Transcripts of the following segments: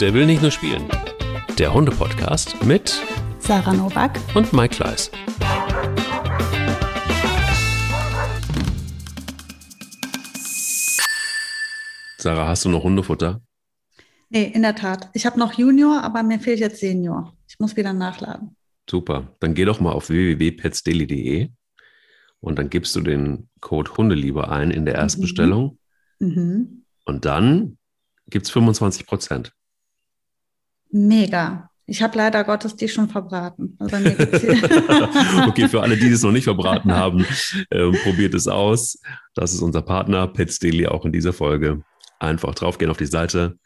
Der will nicht nur spielen. Der Hunde-Podcast mit Sarah Novak und Mike Kleiss. Sarah, hast du noch Hundefutter? Nee, in der Tat. Ich habe noch Junior, aber mir fehlt jetzt Senior. Ich muss wieder nachladen. Super. Dann geh doch mal auf www.petsdaily.de und dann gibst du den Code Hundeliebe ein in der Erstbestellung. Mhm. Mhm. Und dann gibt es 25 Prozent. Mega. Ich habe leider Gottes die schon verbraten. Also okay, für alle, die es noch nicht verbraten haben, äh, probiert es aus. Das ist unser Partner Pets Daily auch in dieser Folge. Einfach draufgehen auf die Seite.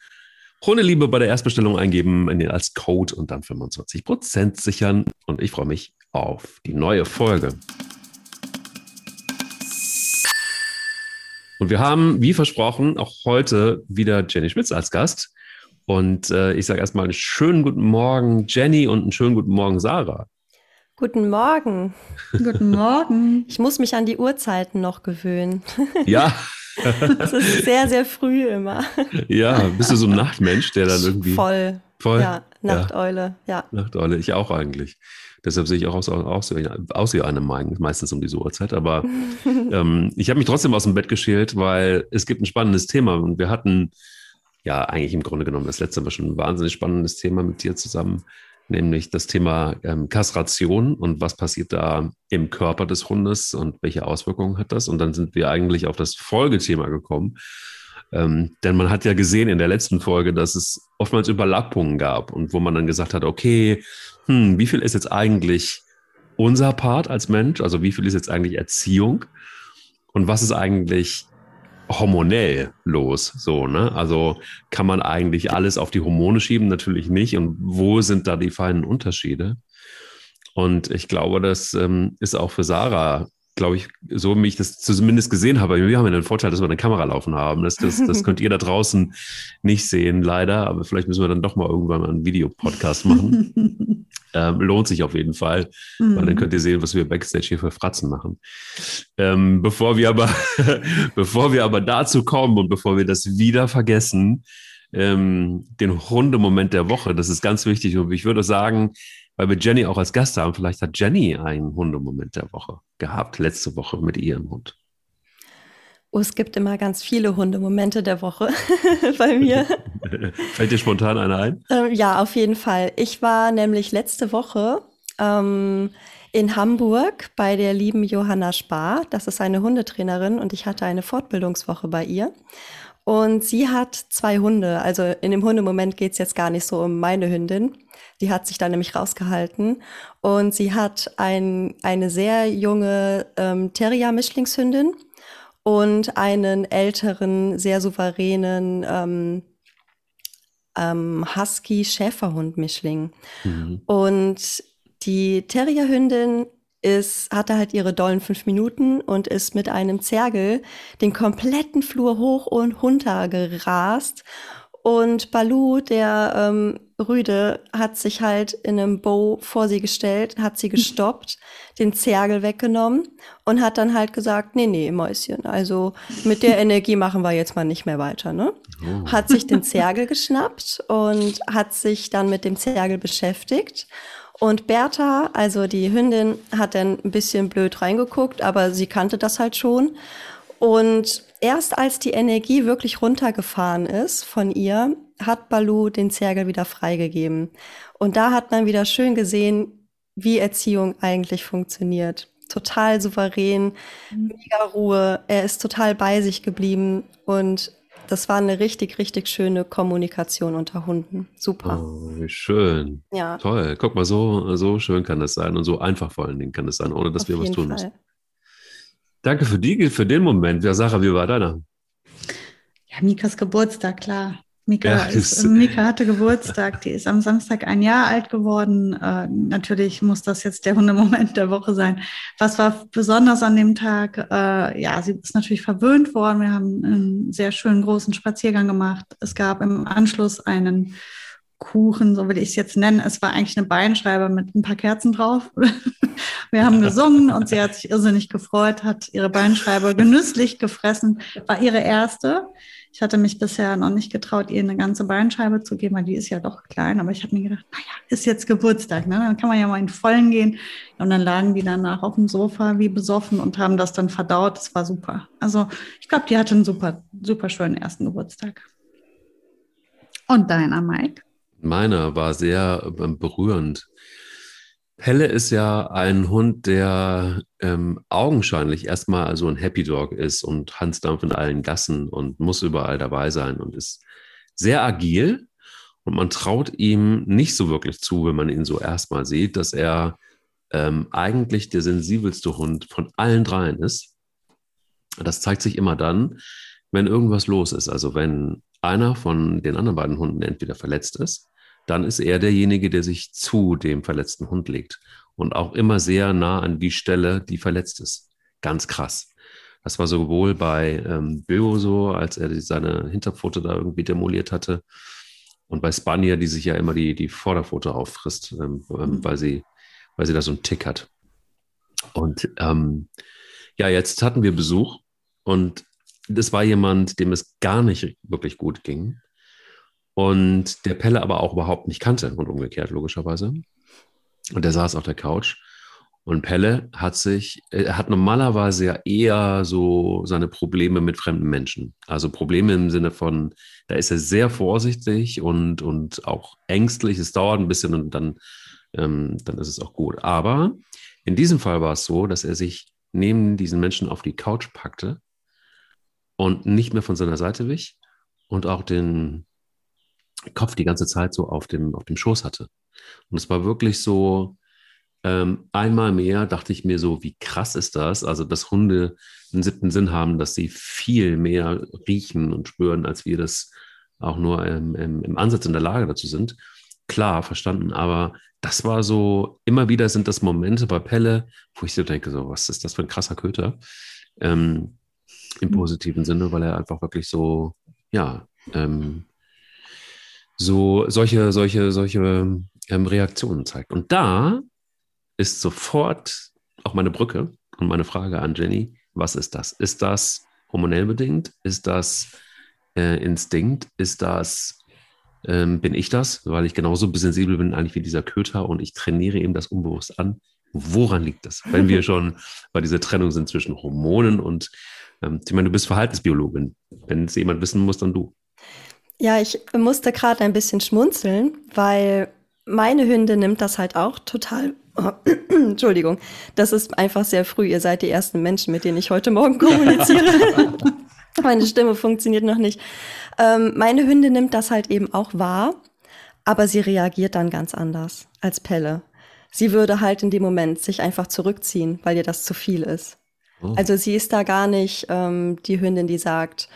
Hundeliebe bei der Erstbestellung eingeben als Code und dann 25% sichern. Und ich freue mich auf die neue Folge. Und wir haben, wie versprochen, auch heute wieder Jenny Schmitz als Gast. Und äh, ich sage erstmal einen schönen guten Morgen, Jenny, und einen schönen guten Morgen, Sarah. Guten Morgen. Guten Morgen. Ich muss mich an die Uhrzeiten noch gewöhnen. Ja. Es ist sehr, sehr früh immer. Ja, bist du so ein Nachtmensch, der dann irgendwie. Voll. Voll. Ja, Nachteule, ja. ja. Nachteule, ich auch eigentlich. Deshalb sehe ich auch aus, aus, aus wie eine meistens um diese Uhrzeit. Aber ähm, ich habe mich trotzdem aus dem Bett geschält, weil es gibt ein spannendes Thema. Und wir hatten ja eigentlich im Grunde genommen das letzte Mal schon ein wahnsinnig spannendes Thema mit dir zusammen nämlich das Thema ähm, Kastration und was passiert da im Körper des Hundes und welche Auswirkungen hat das. Und dann sind wir eigentlich auf das Folgethema gekommen. Ähm, denn man hat ja gesehen in der letzten Folge, dass es oftmals Überlappungen gab und wo man dann gesagt hat, okay, hm, wie viel ist jetzt eigentlich unser Part als Mensch? Also wie viel ist jetzt eigentlich Erziehung? Und was ist eigentlich hormonell los. So, ne? Also kann man eigentlich alles auf die Hormone schieben? Natürlich nicht. Und wo sind da die feinen Unterschiede? Und ich glaube, das ähm, ist auch für Sarah, glaube ich, so wie ich das zumindest gesehen habe. Wir haben ja den Vorteil, dass wir eine Kamera laufen haben. Das, das, das könnt ihr da draußen nicht sehen, leider. Aber vielleicht müssen wir dann doch mal irgendwann mal einen Videopodcast machen. Ähm, lohnt sich auf jeden Fall, mhm. weil dann mhm. könnt ihr sehen, was wir Backstage hier für Fratzen machen. Ähm, bevor wir aber, bevor wir aber dazu kommen und bevor wir das wieder vergessen, ähm, den Hundemoment der Woche, das ist ganz wichtig. Und ich würde sagen, weil wir Jenny auch als Gast haben, vielleicht hat Jenny einen Hundemoment der Woche gehabt, letzte Woche mit ihrem Hund. Oh, es gibt immer ganz viele Hundemomente der Woche bei mir. Fällt dir spontan einer ein? Ähm, ja, auf jeden Fall. Ich war nämlich letzte Woche ähm, in Hamburg bei der lieben Johanna Spar. Das ist eine Hundetrainerin und ich hatte eine Fortbildungswoche bei ihr. Und sie hat zwei Hunde. Also in dem Hundemoment geht es jetzt gar nicht so um meine Hündin. Die hat sich da nämlich rausgehalten. Und sie hat ein, eine sehr junge ähm, Terrier-Mischlingshündin und einen älteren, sehr souveränen ähm, ähm, Husky-Schäferhund-Mischling. Mhm. Und die Terrierhündin ist, hatte halt ihre dollen fünf Minuten und ist mit einem Zergel den kompletten Flur hoch und runter gerast und Balu, der ähm, Rüde, hat sich halt in einem Bow vor sie gestellt, hat sie gestoppt, den Zergel weggenommen und hat dann halt gesagt, nee, nee, Mäuschen, also mit der Energie machen wir jetzt mal nicht mehr weiter, ne? Oh. Hat sich den Zergel geschnappt und hat sich dann mit dem Zergel beschäftigt. Und Bertha, also die Hündin, hat dann ein bisschen blöd reingeguckt, aber sie kannte das halt schon. Und erst als die Energie wirklich runtergefahren ist von ihr, hat Balu den Zergel wieder freigegeben. Und da hat man wieder schön gesehen, wie Erziehung eigentlich funktioniert. Total souverän, mhm. mega Ruhe. Er ist total bei sich geblieben und das war eine richtig, richtig schöne Kommunikation unter Hunden. Super. Oh, wie schön. Ja. Toll. Guck mal, so, so schön kann das sein und so einfach vor allen Dingen kann es sein, ohne dass Auf wir was tun Fall. müssen. Danke für, die, für den Moment. Ja, Sarah, wie war deiner? Ja, Mikas Geburtstag, klar. Mika, ja, ist, Mika hatte Geburtstag, die ist am Samstag ein Jahr alt geworden. Äh, natürlich muss das jetzt der Hundemoment der Woche sein. Was war besonders an dem Tag? Äh, ja, sie ist natürlich verwöhnt worden. Wir haben einen sehr schönen großen Spaziergang gemacht. Es gab im Anschluss einen Kuchen, so will ich es jetzt nennen. Es war eigentlich eine Beinschreibe mit ein paar Kerzen drauf. Wir haben gesungen und sie hat sich irrsinnig gefreut, hat ihre Beinschreibe genüsslich gefressen, war ihre erste. Ich hatte mich bisher noch nicht getraut, ihr eine ganze Beinscheibe zu geben, weil die ist ja doch klein. Aber ich habe mir gedacht, naja, ist jetzt Geburtstag, ne? dann kann man ja mal in Vollen gehen. Und dann lagen die danach auf dem Sofa wie besoffen und haben das dann verdaut. Das war super. Also ich glaube, die hatte einen super, super schönen ersten Geburtstag. Und deiner, Mike? Meiner war sehr ähm, berührend. Pelle ist ja ein Hund, der ähm, augenscheinlich erstmal so ein Happy Dog ist und Hansdampf in allen Gassen und muss überall dabei sein und ist sehr agil. Und man traut ihm nicht so wirklich zu, wenn man ihn so erstmal sieht, dass er ähm, eigentlich der sensibelste Hund von allen dreien ist. Das zeigt sich immer dann, wenn irgendwas los ist. Also wenn einer von den anderen beiden Hunden entweder verletzt ist dann ist er derjenige, der sich zu dem verletzten Hund legt und auch immer sehr nah an die Stelle, die verletzt ist. Ganz krass. Das war sowohl bei ähm, Böo so, als er seine Hinterpfote da irgendwie demoliert hatte, und bei Spanier, die sich ja immer die, die Vorderpfote auffrisst, ähm, ähm, mhm. weil, sie, weil sie da so einen Tick hat. Und ähm, ja, jetzt hatten wir Besuch und das war jemand, dem es gar nicht wirklich gut ging und der Pelle aber auch überhaupt nicht kannte und umgekehrt, logischerweise. Und der saß auf der Couch. Und Pelle hat sich, er hat normalerweise ja eher so seine Probleme mit fremden Menschen. Also Probleme im Sinne von, da ist er sehr vorsichtig und, und auch ängstlich. Es dauert ein bisschen und dann, ähm, dann ist es auch gut. Aber in diesem Fall war es so, dass er sich neben diesen Menschen auf die Couch packte und nicht mehr von seiner Seite wich und auch den, Kopf die ganze Zeit so auf dem, auf dem Schoß hatte. Und es war wirklich so, ähm, einmal mehr dachte ich mir so, wie krass ist das? Also, dass Hunde einen siebten Sinn haben, dass sie viel mehr riechen und spüren, als wir das auch nur im, im, im Ansatz in der Lage dazu sind. Klar, verstanden, aber das war so, immer wieder sind das Momente bei Pelle, wo ich so denke, so, was ist das für ein krasser Köter? Ähm, Im mhm. positiven Sinne, weil er einfach wirklich so, ja, ähm, so solche, solche, solche ähm, Reaktionen zeigt. Und da ist sofort auch meine Brücke und meine Frage an Jenny, was ist das? Ist das hormonell bedingt? Ist das äh, Instinkt? Ist das, ähm, bin ich das? Weil ich genauso sensibel bin eigentlich wie dieser Köter und ich trainiere ihm das unbewusst an. Woran liegt das? Wenn wir schon bei dieser Trennung sind zwischen Hormonen und, ähm, ich meine, du bist Verhaltensbiologin. Wenn es jemand wissen muss, dann du. Ja, ich musste gerade ein bisschen schmunzeln, weil meine Hündin nimmt das halt auch total. Oh, Entschuldigung, das ist einfach sehr früh. Ihr seid die ersten Menschen, mit denen ich heute Morgen kommuniziere. meine Stimme funktioniert noch nicht. Ähm, meine Hündin nimmt das halt eben auch wahr, aber sie reagiert dann ganz anders als Pelle. Sie würde halt in dem Moment sich einfach zurückziehen, weil ihr das zu viel ist. Oh. Also sie ist da gar nicht ähm, die Hündin, die sagt,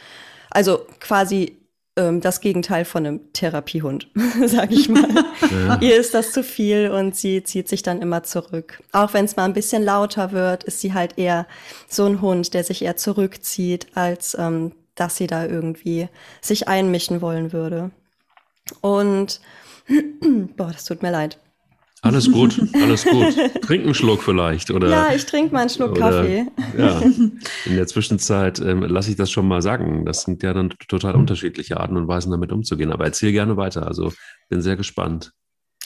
also quasi ähm, das Gegenteil von einem Therapiehund, sage ich mal. Ja. Ihr ist das zu viel und sie zieht sich dann immer zurück. Auch wenn es mal ein bisschen lauter wird, ist sie halt eher so ein Hund, der sich eher zurückzieht, als ähm, dass sie da irgendwie sich einmischen wollen würde. Und boah, das tut mir leid. Alles gut, alles gut. Trink einen Schluck vielleicht, oder? Ja, ich trinke mal einen Schluck oder, Kaffee. Ja, in der Zwischenzeit ähm, lasse ich das schon mal sagen. Das sind ja dann total unterschiedliche Arten und Weisen, damit umzugehen. Aber erzähl gerne weiter. Also bin sehr gespannt.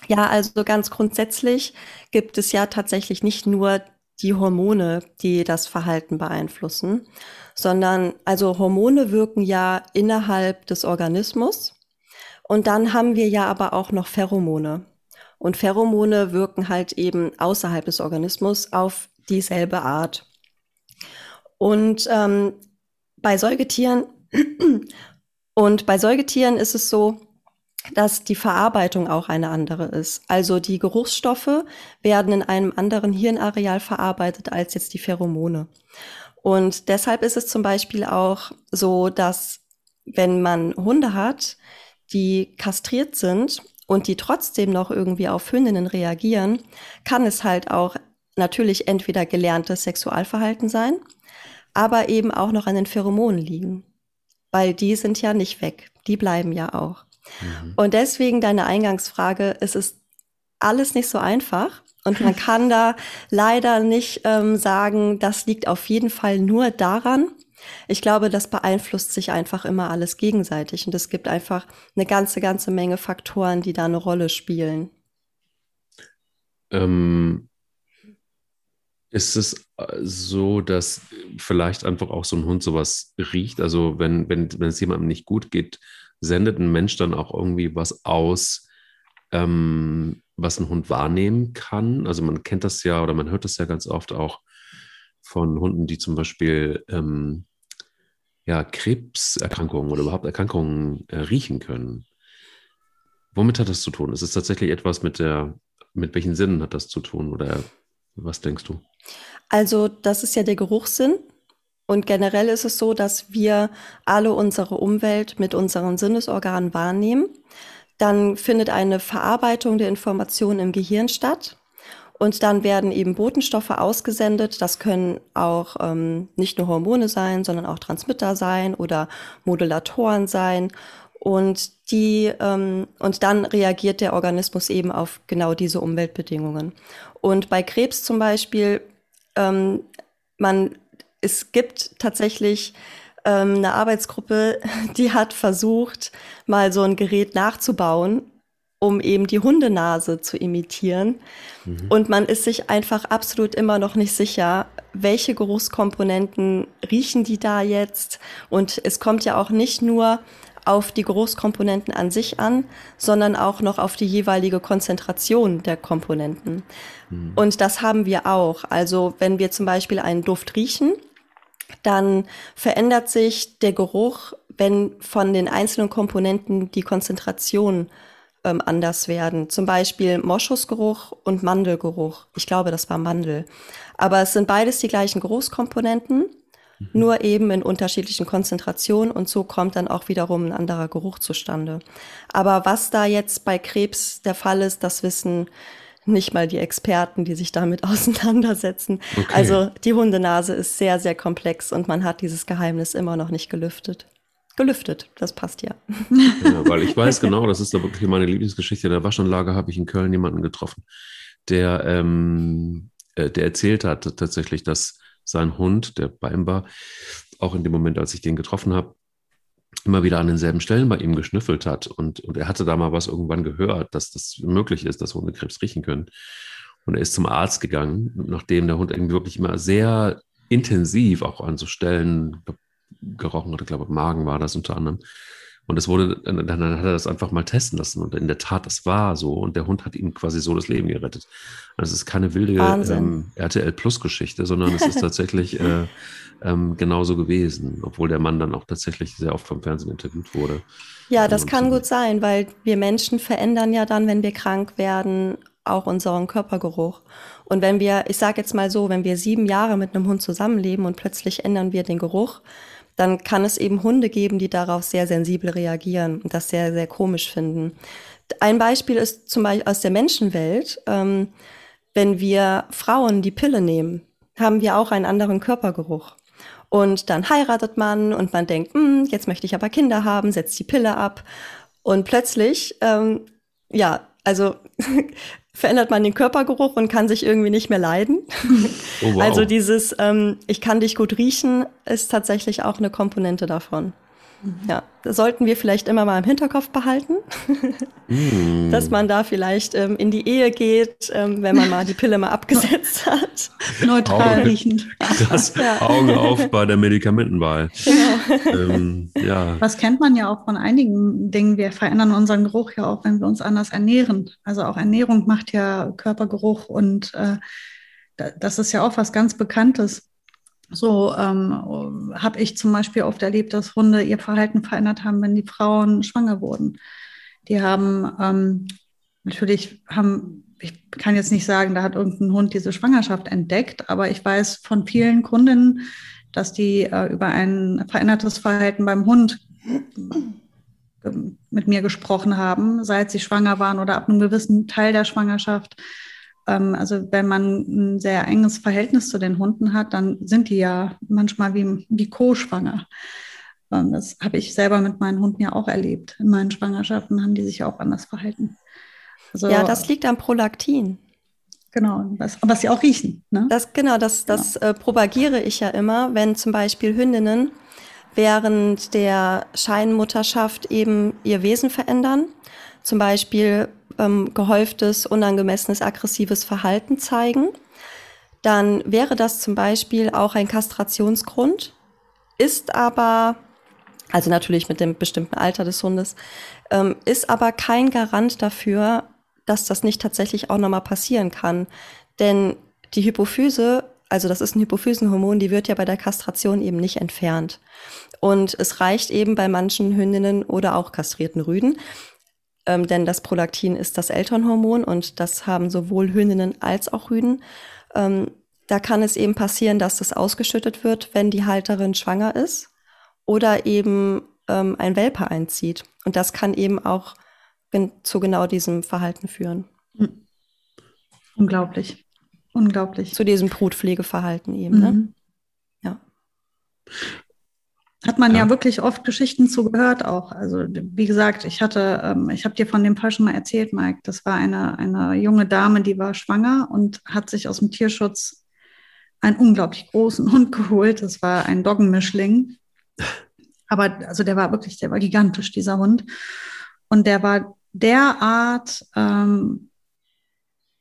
Ja, also ganz grundsätzlich gibt es ja tatsächlich nicht nur die Hormone, die das Verhalten beeinflussen, sondern also Hormone wirken ja innerhalb des Organismus. Und dann haben wir ja aber auch noch Pheromone. Und Pheromone wirken halt eben außerhalb des Organismus auf dieselbe Art. Und ähm, bei Säugetieren und bei Säugetieren ist es so, dass die Verarbeitung auch eine andere ist. Also die Geruchsstoffe werden in einem anderen Hirnareal verarbeitet als jetzt die Pheromone. Und deshalb ist es zum Beispiel auch so, dass wenn man Hunde hat, die kastriert sind und die trotzdem noch irgendwie auf Hündinnen reagieren, kann es halt auch natürlich entweder gelerntes Sexualverhalten sein, aber eben auch noch an den Pheromonen liegen. Weil die sind ja nicht weg, die bleiben ja auch. Mhm. Und deswegen deine Eingangsfrage, es ist alles nicht so einfach. Und man kann da leider nicht ähm, sagen, das liegt auf jeden Fall nur daran, Ich glaube, das beeinflusst sich einfach immer alles gegenseitig und es gibt einfach eine ganze, ganze Menge Faktoren, die da eine Rolle spielen. Ähm, ist es äh, so, dass vielleicht einfach auch so ein Hund sowas riecht? Also wenn, wenn, wenn es jemandem nicht gut geht, sendet ein Mensch dann auch irgendwie was aus, ähm, was ein Hund wahrnehmen kann? Also man kennt das ja oder man hört das ja ganz oft auch von Hunden, die zum Beispiel ähm, ja, Krebserkrankungen oder überhaupt Erkrankungen äh, riechen können. Womit hat das zu tun? Ist es tatsächlich etwas mit der, mit welchen Sinnen hat das zu tun oder was denkst du? Also, das ist ja der Geruchssinn. Und generell ist es so, dass wir alle unsere Umwelt mit unseren Sinnesorganen wahrnehmen. Dann findet eine Verarbeitung der Informationen im Gehirn statt. Und dann werden eben Botenstoffe ausgesendet. Das können auch ähm, nicht nur Hormone sein, sondern auch Transmitter sein oder Modulatoren sein. Und die ähm, und dann reagiert der Organismus eben auf genau diese Umweltbedingungen. Und bei Krebs zum Beispiel, ähm, man es gibt tatsächlich ähm, eine Arbeitsgruppe, die hat versucht, mal so ein Gerät nachzubauen um eben die Hundenase zu imitieren. Mhm. Und man ist sich einfach absolut immer noch nicht sicher, welche Geruchskomponenten riechen die da jetzt. Und es kommt ja auch nicht nur auf die Geruchskomponenten an sich an, sondern auch noch auf die jeweilige Konzentration der Komponenten. Mhm. Und das haben wir auch. Also wenn wir zum Beispiel einen Duft riechen, dann verändert sich der Geruch, wenn von den einzelnen Komponenten die Konzentration ähm, anders werden. Zum Beispiel Moschusgeruch und Mandelgeruch. Ich glaube, das war Mandel. Aber es sind beides die gleichen Geruchskomponenten, mhm. nur eben in unterschiedlichen Konzentrationen und so kommt dann auch wiederum ein anderer Geruch zustande. Aber was da jetzt bei Krebs der Fall ist, das wissen nicht mal die Experten, die sich damit auseinandersetzen. Okay. Also die Hundenase ist sehr, sehr komplex und man hat dieses Geheimnis immer noch nicht gelüftet gelüftet. Das passt ja. ja. Weil ich weiß genau, das ist da wirklich meine Lieblingsgeschichte. In der Waschanlage habe ich in Köln jemanden getroffen, der, ähm, äh, der erzählt hat tatsächlich, dass sein Hund, der bei ihm war, auch in dem Moment, als ich den getroffen habe, immer wieder an denselben Stellen bei ihm geschnüffelt hat. Und, und er hatte da mal was irgendwann gehört, dass das möglich ist, dass Hunde Krebs riechen können. Und er ist zum Arzt gegangen, nachdem der Hund irgendwie wirklich immer sehr intensiv auch an so Stellen, gerochen oder ich glaube Magen war das unter anderem. Und es wurde, dann, dann hat er das einfach mal testen lassen. Und in der Tat, das war so. Und der Hund hat ihm quasi so das Leben gerettet. Also es ist keine wilde ähm, RTL Plus Geschichte, sondern es ist tatsächlich äh, ähm, genauso gewesen. Obwohl der Mann dann auch tatsächlich sehr oft vom Fernsehen interviewt wurde. Ja, das kann gut sein, weil wir Menschen verändern ja dann, wenn wir krank werden, auch unseren Körpergeruch. Und wenn wir, ich sage jetzt mal so, wenn wir sieben Jahre mit einem Hund zusammenleben und plötzlich ändern wir den Geruch, dann kann es eben Hunde geben, die darauf sehr sensibel reagieren und das sehr, sehr komisch finden. Ein Beispiel ist zum Beispiel aus der Menschenwelt, ähm, wenn wir Frauen die Pille nehmen, haben wir auch einen anderen Körpergeruch. Und dann heiratet man und man denkt, hm, jetzt möchte ich aber Kinder haben, setzt die Pille ab. Und plötzlich, ähm, ja, also verändert man den Körpergeruch und kann sich irgendwie nicht mehr leiden. Oh, wow. Also dieses ähm, Ich kann dich gut riechen ist tatsächlich auch eine Komponente davon. Mhm. Ja, das sollten wir vielleicht immer mal im Hinterkopf behalten, mm. dass man da vielleicht ähm, in die Ehe geht, ähm, wenn man mal die Pille mal abgesetzt hat. Neutral riechend. Das ja. Auge auf bei der Medikamentenwahl. Genau. Ähm, ja. Was kennt man ja auch von einigen Dingen. Wir verändern unseren Geruch ja auch, wenn wir uns anders ernähren. Also auch Ernährung macht ja Körpergeruch und äh, das ist ja auch was ganz Bekanntes. So ähm, habe ich zum Beispiel oft erlebt, dass Hunde ihr Verhalten verändert haben, wenn die Frauen schwanger wurden. Die haben ähm, natürlich haben, ich kann jetzt nicht sagen, da hat irgendein Hund diese Schwangerschaft entdeckt, aber ich weiß von vielen Kundinnen, dass die äh, über ein verändertes Verhalten beim Hund mit mir gesprochen haben, seit sie schwanger waren oder ab einem gewissen Teil der Schwangerschaft also wenn man ein sehr enges Verhältnis zu den Hunden hat, dann sind die ja manchmal wie, wie Co-schwanger. Ähm, das habe ich selber mit meinen Hunden ja auch erlebt. In meinen Schwangerschaften haben die sich auch anders verhalten. Also, ja, das liegt am Prolaktin. Genau, was, was sie auch riechen. Ne? Das, genau, das, das genau. Propagiere ich ja immer, wenn zum Beispiel Hündinnen während der Scheinmutterschaft eben ihr Wesen verändern. Zum Beispiel ähm, gehäuftes, unangemessenes, aggressives Verhalten zeigen. Dann wäre das zum Beispiel auch ein Kastrationsgrund, ist aber, also natürlich mit dem bestimmten Alter des Hundes, ähm, ist aber kein Garant dafür, dass das nicht tatsächlich auch nochmal passieren kann. Denn die Hypophyse, also das ist ein Hypophysenhormon, die wird ja bei der Kastration eben nicht entfernt. Und es reicht eben bei manchen Hündinnen oder auch kastrierten Rüden, ähm, denn das Prolaktin ist das Elternhormon und das haben sowohl Hündinnen als auch Rüden. Ähm, da kann es eben passieren, dass das ausgeschüttet wird, wenn die Halterin schwanger ist oder eben ähm, ein Welpe einzieht. Und das kann eben auch zu genau diesem Verhalten führen. Hm. Unglaublich. Unglaublich. Zu diesem Brutpflegeverhalten eben, ne? mhm. ne? Ja. Hat man ja. ja. wirklich oft Geschichten zugehört auch. Also wie gesagt, ich hatte, ähm, ich habe dir von dem Fall schon mal erzählt, Mike. Das war eine, eine junge Dame, die war schwanger und hat sich aus dem Tierschutz einen unglaublich großen Hund geholt. Das war ein Doggenmischling. Aber also der war wirklich, der war gigantisch, dieser Hund. Und der war derart ähm,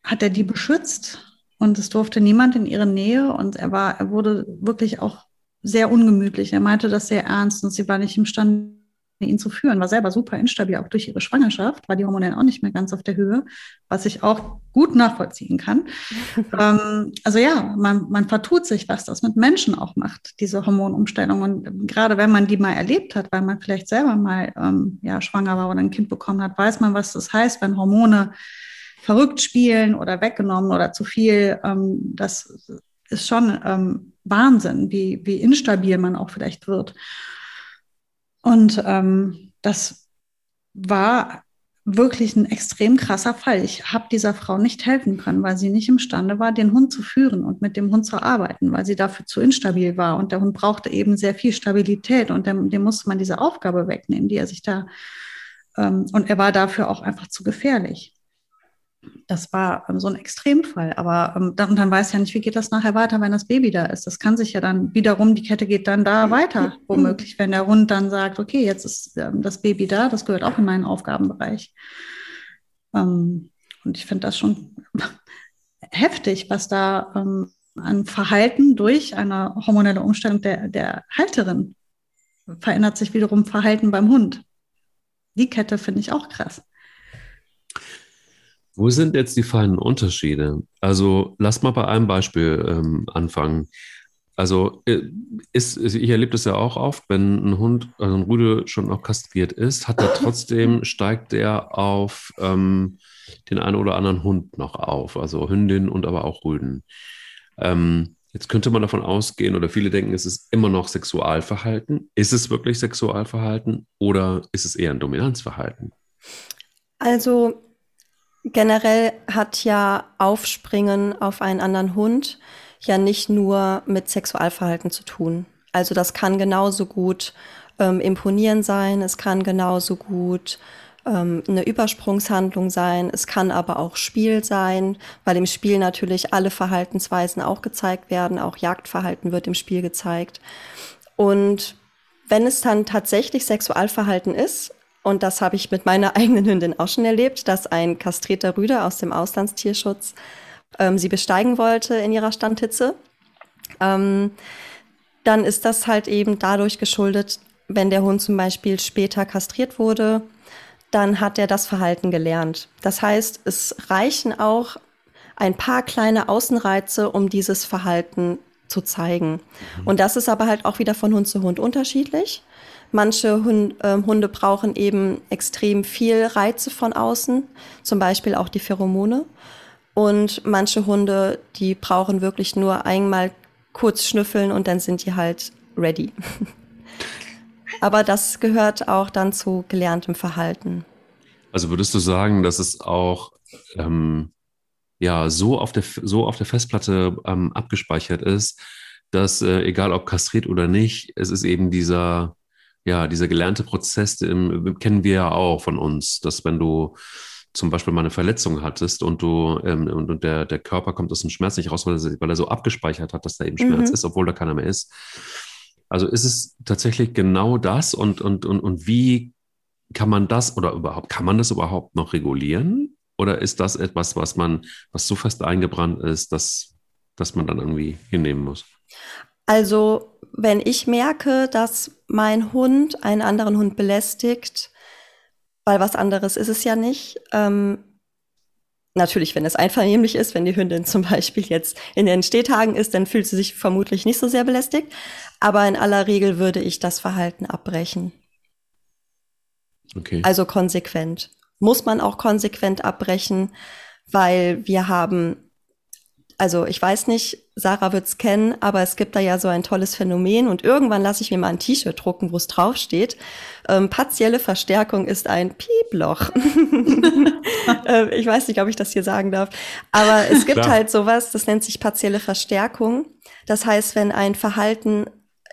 hat er die beschützt und es durfte niemand in ihre Nähe und er war, er wurde wirklich auch sehr ungemütlich. Er meinte das sehr ernst und sie war nicht imstande, ihn zu führen, war selber super instabil, auch durch ihre Schwangerschaft, war die Hormone auch nicht mehr ganz auf der Höhe, was ich auch gut nachvollziehen kann. ähm, also ja, man, man vertut sich, was das mit Menschen auch macht, diese Hormonumstellung. Und gerade wenn man die mal erlebt hat, weil man vielleicht selber mal ähm, ja, schwanger war oder ein Kind bekommen hat, weiß man, was das heißt, wenn Hormone verrückt spielen oder weggenommen oder zu viel. Ähm, das ist schon ähm, Wahnsinn, wie, wie instabil man auch vielleicht wird. Und ähm, das war wirklich ein extrem krasser Fall. Ich habe dieser Frau nicht helfen können, weil sie nicht imstande war, den Hund zu führen und mit dem Hund zu arbeiten, weil sie dafür zu instabil war. Und der Hund brauchte eben sehr viel Stabilität und dem, dem musste man diese Aufgabe wegnehmen, die er sich da, ähm, und er war dafür auch einfach zu gefährlich das war ähm, so ein Extremfall. Aber ähm, dann, dann weiß ja nicht, wie geht das nachher weiter, wenn das Baby da ist. Das kann sich ja dann wiederum, die Kette geht dann da weiter, womöglich, wenn der Hund dann sagt, okay, jetzt ist ähm, das Baby da, das gehört auch in meinen Aufgabenbereich. Ähm, und ich finde das schon heftig, was da ähm, an Verhalten durch eine hormonelle Umstellung der, der Halterin verändert sich wiederum Verhalten beim Hund. Die Kette finde ich auch krass. Wo sind jetzt die feinen Unterschiede? Also lass mal bei einem Beispiel ähm, anfangen. Also äh, ist, ich erlebe das ja auch oft, wenn ein Hund, also ein Rudel schon noch kastriert ist, hat er trotzdem, steigt der auf ähm, den einen oder anderen Hund noch auf, also Hündin und aber auch Rüden. Ähm, jetzt könnte man davon ausgehen, oder viele denken, es ist immer noch Sexualverhalten. Ist es wirklich Sexualverhalten oder ist es eher ein Dominanzverhalten? Also Generell hat ja Aufspringen auf einen anderen Hund ja nicht nur mit Sexualverhalten zu tun. Also das kann genauso gut ähm, imponieren sein, es kann genauso gut ähm, eine Übersprungshandlung sein, es kann aber auch Spiel sein, weil im Spiel natürlich alle Verhaltensweisen auch gezeigt werden, auch Jagdverhalten wird im Spiel gezeigt. Und wenn es dann tatsächlich Sexualverhalten ist, und das habe ich mit meiner eigenen Hündin auch schon erlebt, dass ein kastrierter Rüde aus dem Auslandstierschutz ähm, sie besteigen wollte in ihrer Standhitze. Ähm, dann ist das halt eben dadurch geschuldet, wenn der Hund zum Beispiel später kastriert wurde, dann hat er das Verhalten gelernt. Das heißt, es reichen auch ein paar kleine Außenreize, um dieses Verhalten zu zeigen. Mhm. Und das ist aber halt auch wieder von Hund zu Hund unterschiedlich. Manche Hund, äh, Hunde brauchen eben extrem viel Reize von außen, zum Beispiel auch die Pheromone. Und manche Hunde, die brauchen wirklich nur einmal kurz schnüffeln und dann sind die halt ready. Aber das gehört auch dann zu gelerntem Verhalten. Also würdest du sagen, dass es auch ähm, ja so auf der so auf der Festplatte ähm, abgespeichert ist, dass äh, egal ob kastriert oder nicht, es ist eben dieser ja, dieser gelernte Prozess den kennen wir ja auch von uns, dass wenn du zum Beispiel mal eine Verletzung hattest und du ähm, und, und der, der Körper kommt aus dem Schmerz nicht raus, weil er, weil er so abgespeichert hat, dass da eben Schmerz mhm. ist, obwohl da keiner mehr ist. Also ist es tatsächlich genau das und, und, und, und wie kann man das oder überhaupt, kann man das überhaupt noch regulieren? Oder ist das etwas, was man, was so fest eingebrannt ist, dass, dass man dann irgendwie hinnehmen muss? Also, wenn ich merke, dass mein Hund einen anderen Hund belästigt, weil was anderes ist es ja nicht, ähm, Natürlich, wenn es einvernehmlich ist, wenn die Hündin zum Beispiel jetzt in den Stehtagen ist, dann fühlt sie sich vermutlich nicht so sehr belästigt. Aber in aller Regel würde ich das Verhalten abbrechen. Okay. Also konsequent. Muss man auch konsequent abbrechen, weil wir haben also ich weiß nicht, Sarah wird's kennen, aber es gibt da ja so ein tolles Phänomen und irgendwann lasse ich mir mal ein T-Shirt drucken, wo es draufsteht. Ähm, partielle Verstärkung ist ein Pieploch. äh, ich weiß nicht, ob ich das hier sagen darf. Aber es gibt Klar. halt sowas, das nennt sich partielle Verstärkung. Das heißt, wenn ein Verhalten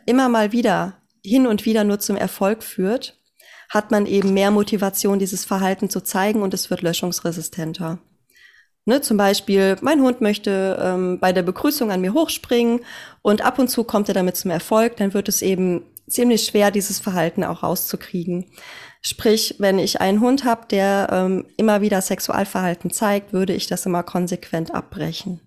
immer mal wieder hin und wieder nur zum Erfolg führt, hat man eben mehr Motivation, dieses Verhalten zu zeigen und es wird löschungsresistenter. Ne, zum Beispiel, mein Hund möchte ähm, bei der Begrüßung an mir hochspringen und ab und zu kommt er damit zum Erfolg, dann wird es eben ziemlich schwer, dieses Verhalten auch rauszukriegen. Sprich, wenn ich einen Hund habe, der ähm, immer wieder Sexualverhalten zeigt, würde ich das immer konsequent abbrechen.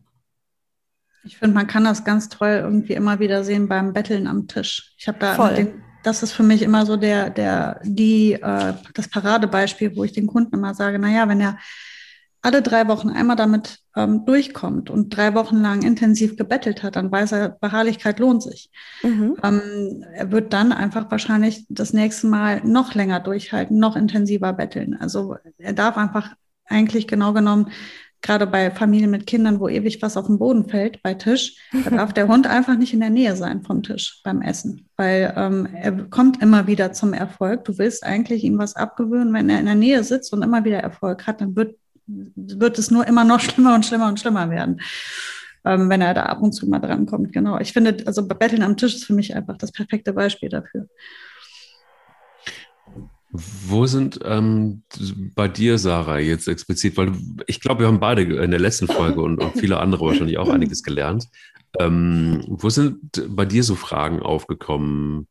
Ich finde, man kann das ganz toll irgendwie immer wieder sehen beim Betteln am Tisch. Ich habe da den, das ist für mich immer so der, der, die, äh, das Paradebeispiel, wo ich den Kunden immer sage, na ja, wenn er alle drei Wochen einmal damit ähm, durchkommt und drei Wochen lang intensiv gebettelt hat, dann weiß er, Beharrlichkeit lohnt sich. Mhm. Ähm, er wird dann einfach wahrscheinlich das nächste Mal noch länger durchhalten, noch intensiver betteln. Also er darf einfach eigentlich genau genommen, gerade bei Familien mit Kindern, wo ewig was auf den Boden fällt bei Tisch, da darf der Hund einfach nicht in der Nähe sein vom Tisch beim Essen, weil ähm, er kommt immer wieder zum Erfolg. Du willst eigentlich ihm was abgewöhnen. Wenn er in der Nähe sitzt und immer wieder Erfolg hat, dann wird wird es nur immer noch schlimmer und schlimmer und schlimmer werden, ähm, wenn er da ab und zu mal drankommt. Genau. Ich finde, also Betteln am Tisch ist für mich einfach das perfekte Beispiel dafür. Wo sind ähm, bei dir, Sarah, jetzt explizit, weil ich glaube, wir haben beide in der letzten Folge und, und viele andere wahrscheinlich auch einiges gelernt. Ähm, wo sind bei dir so Fragen aufgekommen,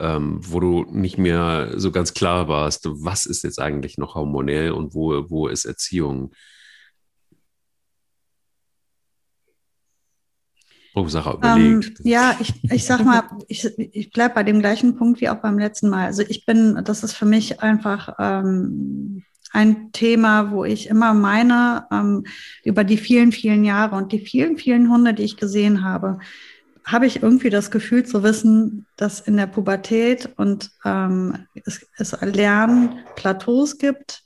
ähm, wo du nicht mehr so ganz klar warst, was ist jetzt eigentlich noch hormonell und wo, wo ist Erziehung? Oh, Sarah überlegt. Ähm, ja, ich, ich sag mal, ich, ich bleibe bei dem gleichen Punkt wie auch beim letzten Mal. Also ich bin, das ist für mich einfach ähm, ein Thema, wo ich immer meine, ähm, über die vielen, vielen Jahre und die vielen, vielen Hunde, die ich gesehen habe, habe ich irgendwie das Gefühl zu wissen, dass in der Pubertät und ähm, es, es Lernplateaus gibt.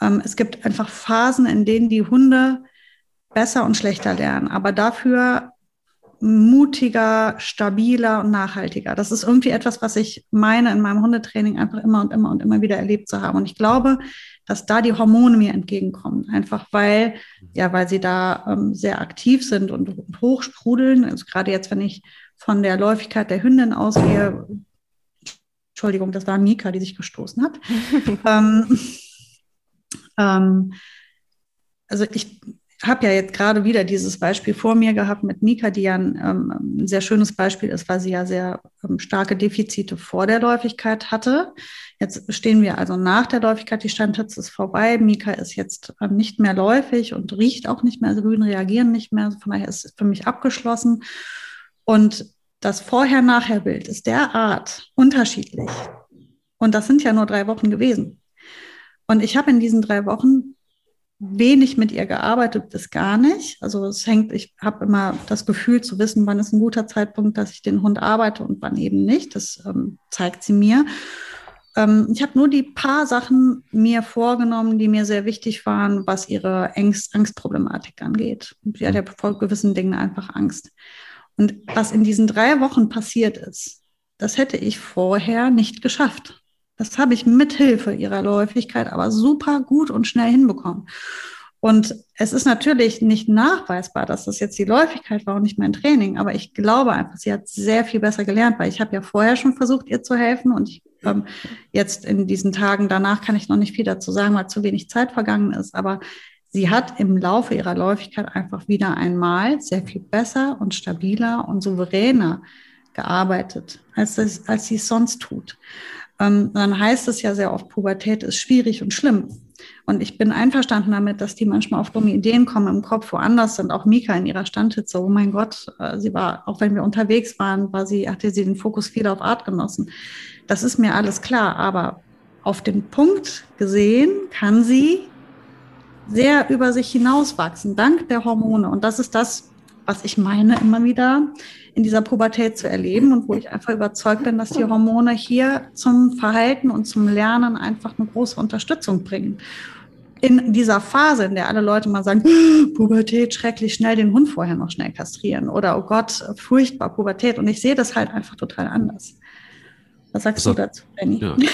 Ähm, es gibt einfach Phasen, in denen die Hunde besser und schlechter lernen, aber dafür mutiger, stabiler und nachhaltiger. Das ist irgendwie etwas, was ich meine, in meinem Hundetraining einfach immer und immer und immer wieder erlebt zu haben. Und ich glaube, dass da die Hormone mir entgegenkommen. Einfach weil, ja, weil sie da ähm, sehr aktiv sind und, und hochsprudeln. Also gerade jetzt, wenn ich von der Läufigkeit der Hündin ausgehe, Entschuldigung, das war Mika, die sich gestoßen hat. ähm, ähm, also ich habe ja jetzt gerade wieder dieses Beispiel vor mir gehabt mit Mika, die ja ein, ähm, ein sehr schönes Beispiel ist, weil sie ja sehr ähm, starke Defizite vor der Läufigkeit hatte. Jetzt stehen wir also nach der Läufigkeit, die Standhitze ist vorbei. Mika ist jetzt ähm, nicht mehr läufig und riecht auch nicht mehr, also Rüden reagieren nicht mehr. Von daher ist es für mich abgeschlossen. Und das Vorher-Nachher-Bild ist derart unterschiedlich. Und das sind ja nur drei Wochen gewesen. Und ich habe in diesen drei Wochen wenig mit ihr gearbeitet, bis gar nicht. Also es hängt, ich habe immer das Gefühl zu wissen, wann ist ein guter Zeitpunkt, dass ich den Hund arbeite und wann eben nicht. Das ähm, zeigt sie mir. Ähm, ich habe nur die paar Sachen mir vorgenommen, die mir sehr wichtig waren, was ihre Angst, Angstproblematik angeht. sie hat ja vor gewissen Dingen einfach Angst. Und was in diesen drei Wochen passiert ist, das hätte ich vorher nicht geschafft. Das habe ich mithilfe ihrer Läufigkeit aber super gut und schnell hinbekommen. Und es ist natürlich nicht nachweisbar, dass das jetzt die Läufigkeit war und nicht mein Training, aber ich glaube einfach, sie hat sehr viel besser gelernt, weil ich habe ja vorher schon versucht, ihr zu helfen und ich ähm, jetzt in diesen Tagen danach kann ich noch nicht viel dazu sagen, weil zu wenig Zeit vergangen ist. Aber sie hat im Laufe ihrer Läufigkeit einfach wieder einmal sehr viel besser und stabiler und souveräner gearbeitet, als, das, als sie es sonst tut. Ähm, dann heißt es ja sehr oft, Pubertät ist schwierig und schlimm. Und ich bin einverstanden damit, dass die manchmal auf dumme Ideen kommen im Kopf, woanders sind. Auch Mika in ihrer Standhitze, oh mein Gott, äh, sie war, auch wenn wir unterwegs waren, war sie, hatte sie den Fokus viel auf Artgenossen. Das ist mir alles klar, aber auf den Punkt gesehen kann sie sehr über sich hinauswachsen, dank der Hormone. Und das ist das, was ich meine, immer wieder in dieser Pubertät zu erleben und wo ich einfach überzeugt bin, dass die Hormone hier zum Verhalten und zum Lernen einfach eine große Unterstützung bringen. In dieser Phase, in der alle Leute mal sagen, Pubertät, schrecklich, schnell den Hund vorher noch schnell kastrieren oder oh Gott, furchtbar, Pubertät. Und ich sehe das halt einfach total anders. Was sagst also, du dazu, Benny? Ja.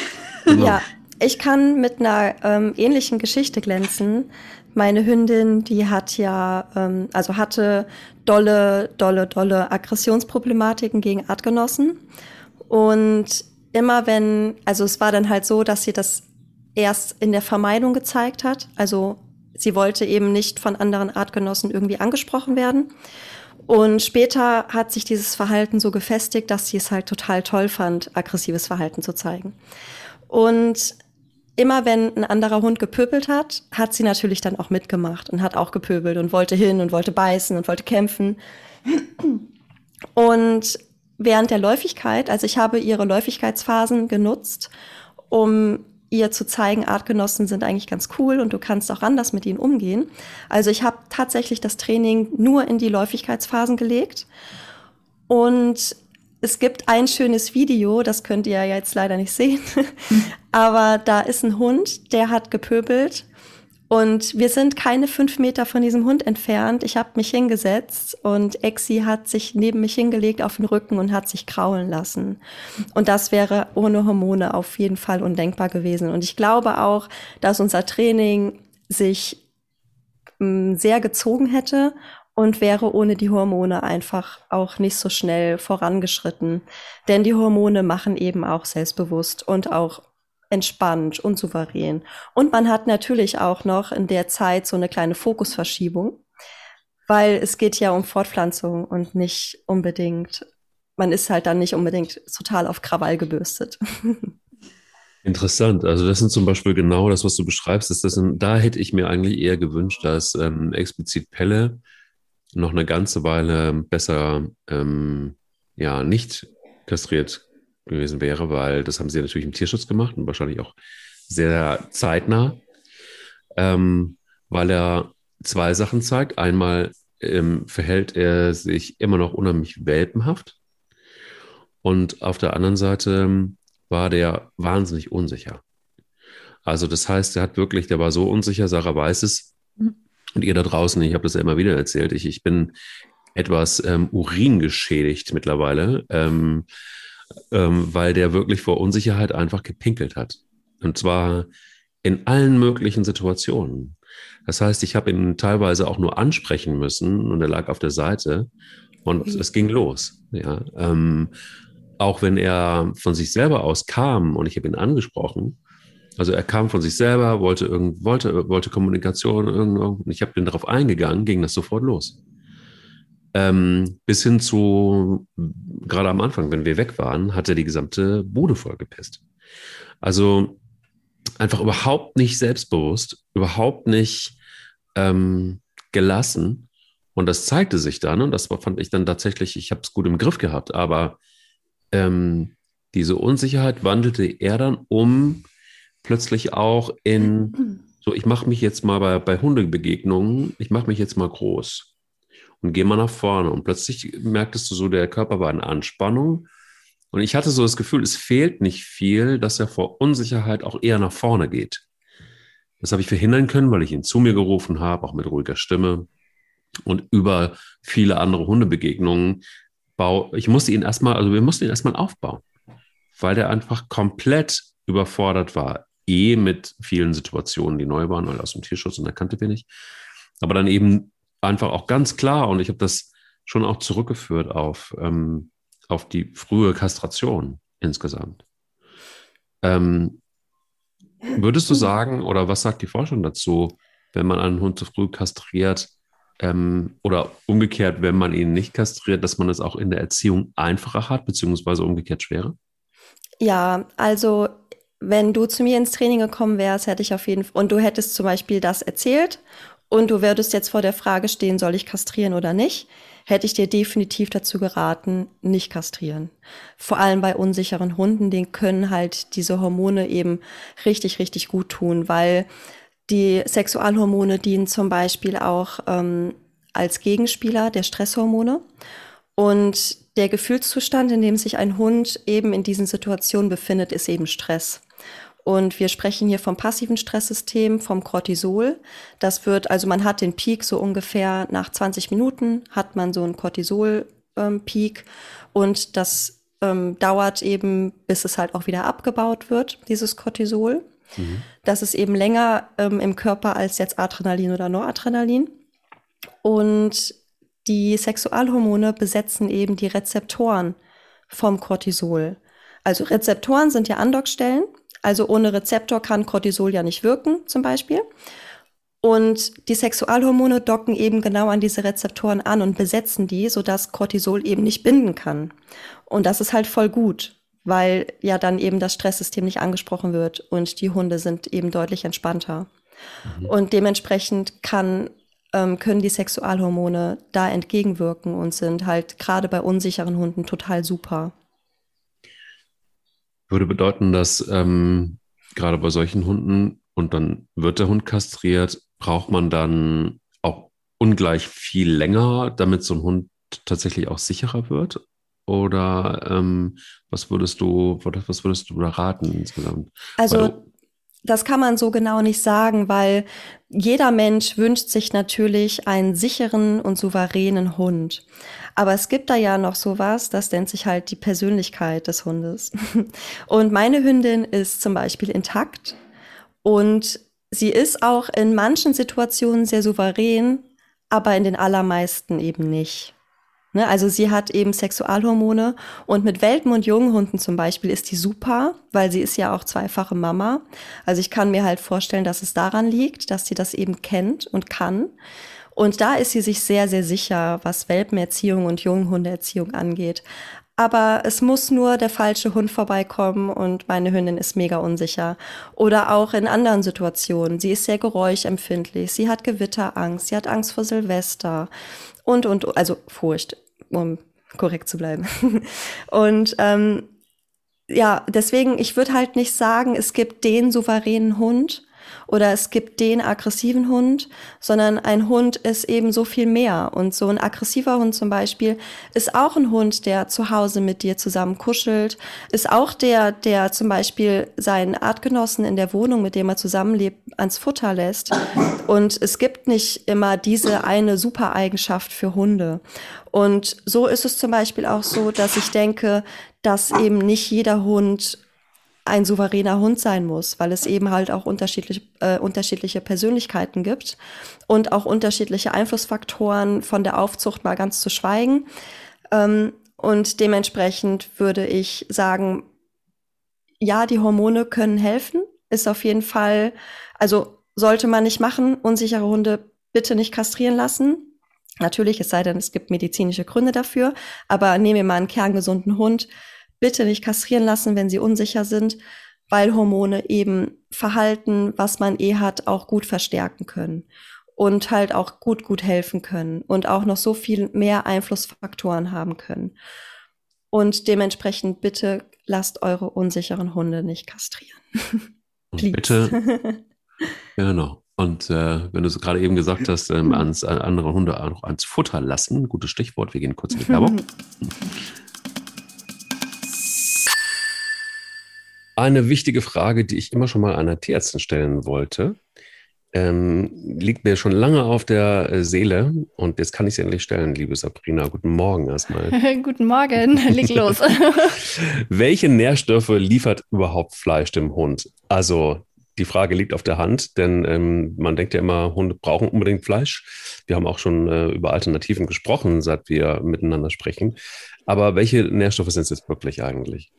Genau. ja, ich kann mit einer ähm, ähnlichen Geschichte glänzen. Meine Hündin, die hat ja, ähm, also hatte dolle, dolle, dolle Aggressionsproblematiken gegen Artgenossen. Und immer wenn, also es war dann halt so, dass sie das erst in der Vermeidung gezeigt hat. Also sie wollte eben nicht von anderen Artgenossen irgendwie angesprochen werden. Und später hat sich dieses Verhalten so gefestigt, dass sie es halt total toll fand, aggressives Verhalten zu zeigen. Und immer wenn ein anderer Hund gepöbelt hat, hat sie natürlich dann auch mitgemacht und hat auch gepöbelt und wollte hin und wollte beißen und wollte kämpfen. Und während der Läufigkeit, also ich habe ihre Läufigkeitsphasen genutzt, um ihr zu zeigen, Artgenossen sind eigentlich ganz cool und du kannst auch anders mit ihnen umgehen. Also ich habe tatsächlich das Training nur in die Läufigkeitsphasen gelegt und es gibt ein schönes Video, das könnt ihr ja jetzt leider nicht sehen, aber da ist ein Hund, der hat gepöbelt und wir sind keine fünf Meter von diesem Hund entfernt. Ich habe mich hingesetzt und Exi hat sich neben mich hingelegt auf den Rücken und hat sich kraulen lassen. Und das wäre ohne Hormone auf jeden Fall undenkbar gewesen. Und ich glaube auch, dass unser Training sich mm, sehr gezogen hätte und wäre ohne die Hormone einfach auch nicht so schnell vorangeschritten. Denn die Hormone machen eben auch selbstbewusst und auch entspannt und souverän. Und man hat natürlich auch noch in der Zeit so eine kleine Fokusverschiebung, weil es geht ja um Fortpflanzung und nicht unbedingt, man ist halt dann nicht unbedingt total auf Krawall gebürstet. Interessant. Also das sind zum Beispiel genau das, was du beschreibst. Das ein, da hätte ich mir eigentlich eher gewünscht, dass ähm, explizit Pelle noch eine ganze Weile besser ähm, ja nicht kastriert gewesen wäre, weil das haben sie natürlich im Tierschutz gemacht und wahrscheinlich auch sehr zeitnah, ähm, weil er zwei Sachen zeigt. Einmal ähm, verhält er sich immer noch unheimlich welpenhaft und auf der anderen Seite ähm, war der wahnsinnig unsicher. Also das heißt, er hat wirklich, der war so unsicher, Sarah weiß es, mhm. Und ihr da draußen, ich habe das ja immer wieder erzählt, ich, ich bin etwas ähm, uringeschädigt mittlerweile, ähm, ähm, weil der wirklich vor Unsicherheit einfach gepinkelt hat. Und zwar in allen möglichen Situationen. Das heißt, ich habe ihn teilweise auch nur ansprechen müssen und er lag auf der Seite und mhm. es ging los. Ja, ähm, auch wenn er von sich selber aus kam und ich habe ihn angesprochen, also er kam von sich selber, wollte, irgend, wollte, wollte Kommunikation, irgend, ich habe den darauf eingegangen, ging das sofort los. Ähm, bis hin zu, gerade am Anfang, wenn wir weg waren, hat er die gesamte Bude vollgepisst. Also einfach überhaupt nicht selbstbewusst, überhaupt nicht ähm, gelassen. Und das zeigte sich dann, und das fand ich dann tatsächlich, ich habe es gut im Griff gehabt, aber ähm, diese Unsicherheit wandelte er dann um plötzlich auch in, so ich mache mich jetzt mal bei, bei Hundebegegnungen, ich mache mich jetzt mal groß und gehe mal nach vorne. Und plötzlich merktest du so, der Körper war in Anspannung. Und ich hatte so das Gefühl, es fehlt nicht viel, dass er vor Unsicherheit auch eher nach vorne geht. Das habe ich verhindern können, weil ich ihn zu mir gerufen habe, auch mit ruhiger Stimme. Und über viele andere Hundebegegnungen bau, ich musste ihn erstmal, also wir mussten ihn erstmal aufbauen, weil der einfach komplett überfordert war eh mit vielen Situationen, die neu waren, weil aus dem Tierschutz und er kannte wir nicht. Aber dann eben einfach auch ganz klar, und ich habe das schon auch zurückgeführt auf, ähm, auf die frühe Kastration insgesamt. Ähm, würdest du sagen, oder was sagt die Forschung dazu, wenn man einen Hund zu früh kastriert ähm, oder umgekehrt, wenn man ihn nicht kastriert, dass man es auch in der Erziehung einfacher hat, beziehungsweise umgekehrt schwerer? Ja, also wenn du zu mir ins Training gekommen wärst, hätte ich auf jeden Fall, und du hättest zum Beispiel das erzählt und du würdest jetzt vor der Frage stehen, soll ich kastrieren oder nicht, hätte ich dir definitiv dazu geraten, nicht kastrieren. Vor allem bei unsicheren Hunden, denen können halt diese Hormone eben richtig, richtig gut tun, weil die Sexualhormone dienen zum Beispiel auch ähm, als Gegenspieler der Stresshormone. Und der Gefühlszustand, in dem sich ein Hund eben in diesen Situationen befindet, ist eben Stress. Und wir sprechen hier vom passiven Stresssystem, vom Cortisol. Das wird, also man hat den Peak so ungefähr nach 20 Minuten hat man so einen Cortisol-Peak ähm, und das ähm, dauert eben, bis es halt auch wieder abgebaut wird, dieses Cortisol. Mhm. Das ist eben länger ähm, im Körper als jetzt Adrenalin oder Noradrenalin. Und die Sexualhormone besetzen eben die Rezeptoren vom Cortisol. Also Rezeptoren sind ja Andockstellen also ohne Rezeptor kann Cortisol ja nicht wirken, zum Beispiel. Und die Sexualhormone docken eben genau an diese Rezeptoren an und besetzen die, sodass Cortisol eben nicht binden kann. Und das ist halt voll gut, weil ja dann eben das Stresssystem nicht angesprochen wird und die Hunde sind eben deutlich entspannter. Mhm. Und dementsprechend kann, ähm, können die Sexualhormone da entgegenwirken und sind halt gerade bei unsicheren Hunden total super. Würde bedeuten, dass ähm, gerade bei solchen Hunden und dann wird der Hund kastriert, braucht man dann auch ungleich viel länger, damit so ein Hund tatsächlich auch sicherer wird? Oder ähm, was würdest du, was würdest du da raten insgesamt? Also das kann man so genau nicht sagen, weil jeder Mensch wünscht sich natürlich einen sicheren und souveränen Hund. Aber es gibt da ja noch sowas, das nennt sich halt die Persönlichkeit des Hundes. Und meine Hündin ist zum Beispiel intakt und sie ist auch in manchen Situationen sehr souverän, aber in den allermeisten eben nicht. Ne? Also sie hat eben Sexualhormone und mit Welpen und jungen Hunden zum Beispiel ist die super, weil sie ist ja auch zweifache Mama. Also ich kann mir halt vorstellen, dass es daran liegt, dass sie das eben kennt und kann. Und da ist sie sich sehr, sehr sicher, was Welpenerziehung und Junghundeerziehung angeht. Aber es muss nur der falsche Hund vorbeikommen und meine Hündin ist mega unsicher. Oder auch in anderen Situationen. Sie ist sehr geräuschempfindlich. Sie hat Gewitterangst. Sie hat Angst vor Silvester und, und, also Furcht, um korrekt zu bleiben. und ähm, ja, deswegen, ich würde halt nicht sagen, es gibt den souveränen Hund oder es gibt den aggressiven Hund, sondern ein Hund ist eben so viel mehr. Und so ein aggressiver Hund zum Beispiel ist auch ein Hund, der zu Hause mit dir zusammen kuschelt, ist auch der, der zum Beispiel seinen Artgenossen in der Wohnung, mit dem er zusammenlebt, ans Futter lässt. Und es gibt nicht immer diese eine super Eigenschaft für Hunde. Und so ist es zum Beispiel auch so, dass ich denke, dass eben nicht jeder Hund ein souveräner Hund sein muss, weil es eben halt auch unterschiedliche, äh, unterschiedliche Persönlichkeiten gibt und auch unterschiedliche Einflussfaktoren von der Aufzucht mal ganz zu schweigen. Ähm, und dementsprechend würde ich sagen, ja, die Hormone können helfen, ist auf jeden Fall, also sollte man nicht machen, unsichere Hunde bitte nicht kastrieren lassen. Natürlich, es sei denn, es gibt medizinische Gründe dafür, aber nehmen wir mal einen kerngesunden Hund, bitte nicht kastrieren lassen, wenn sie unsicher sind, weil Hormone eben Verhalten, was man eh hat, auch gut verstärken können und halt auch gut, gut helfen können und auch noch so viel mehr Einflussfaktoren haben können. Und dementsprechend bitte lasst eure unsicheren Hunde nicht kastrieren. bitte. genau. Und äh, wenn du es gerade eben gesagt hast, ähm, ans, äh, andere Hunde auch ans Futter lassen, gutes Stichwort, wir gehen kurz mit Werbung. Eine wichtige Frage, die ich immer schon mal einer Tierärztin stellen wollte, ähm, liegt mir schon lange auf der äh, Seele und jetzt kann ich sie endlich stellen, liebe Sabrina. Guten Morgen erstmal. Guten Morgen, leg los. Welche Nährstoffe liefert überhaupt Fleisch dem Hund? Also die Frage liegt auf der Hand, denn ähm, man denkt ja immer, Hunde brauchen unbedingt Fleisch. Wir haben auch schon äh, über Alternativen gesprochen, seit wir miteinander sprechen. Aber welche Nährstoffe sind es jetzt wirklich eigentlich?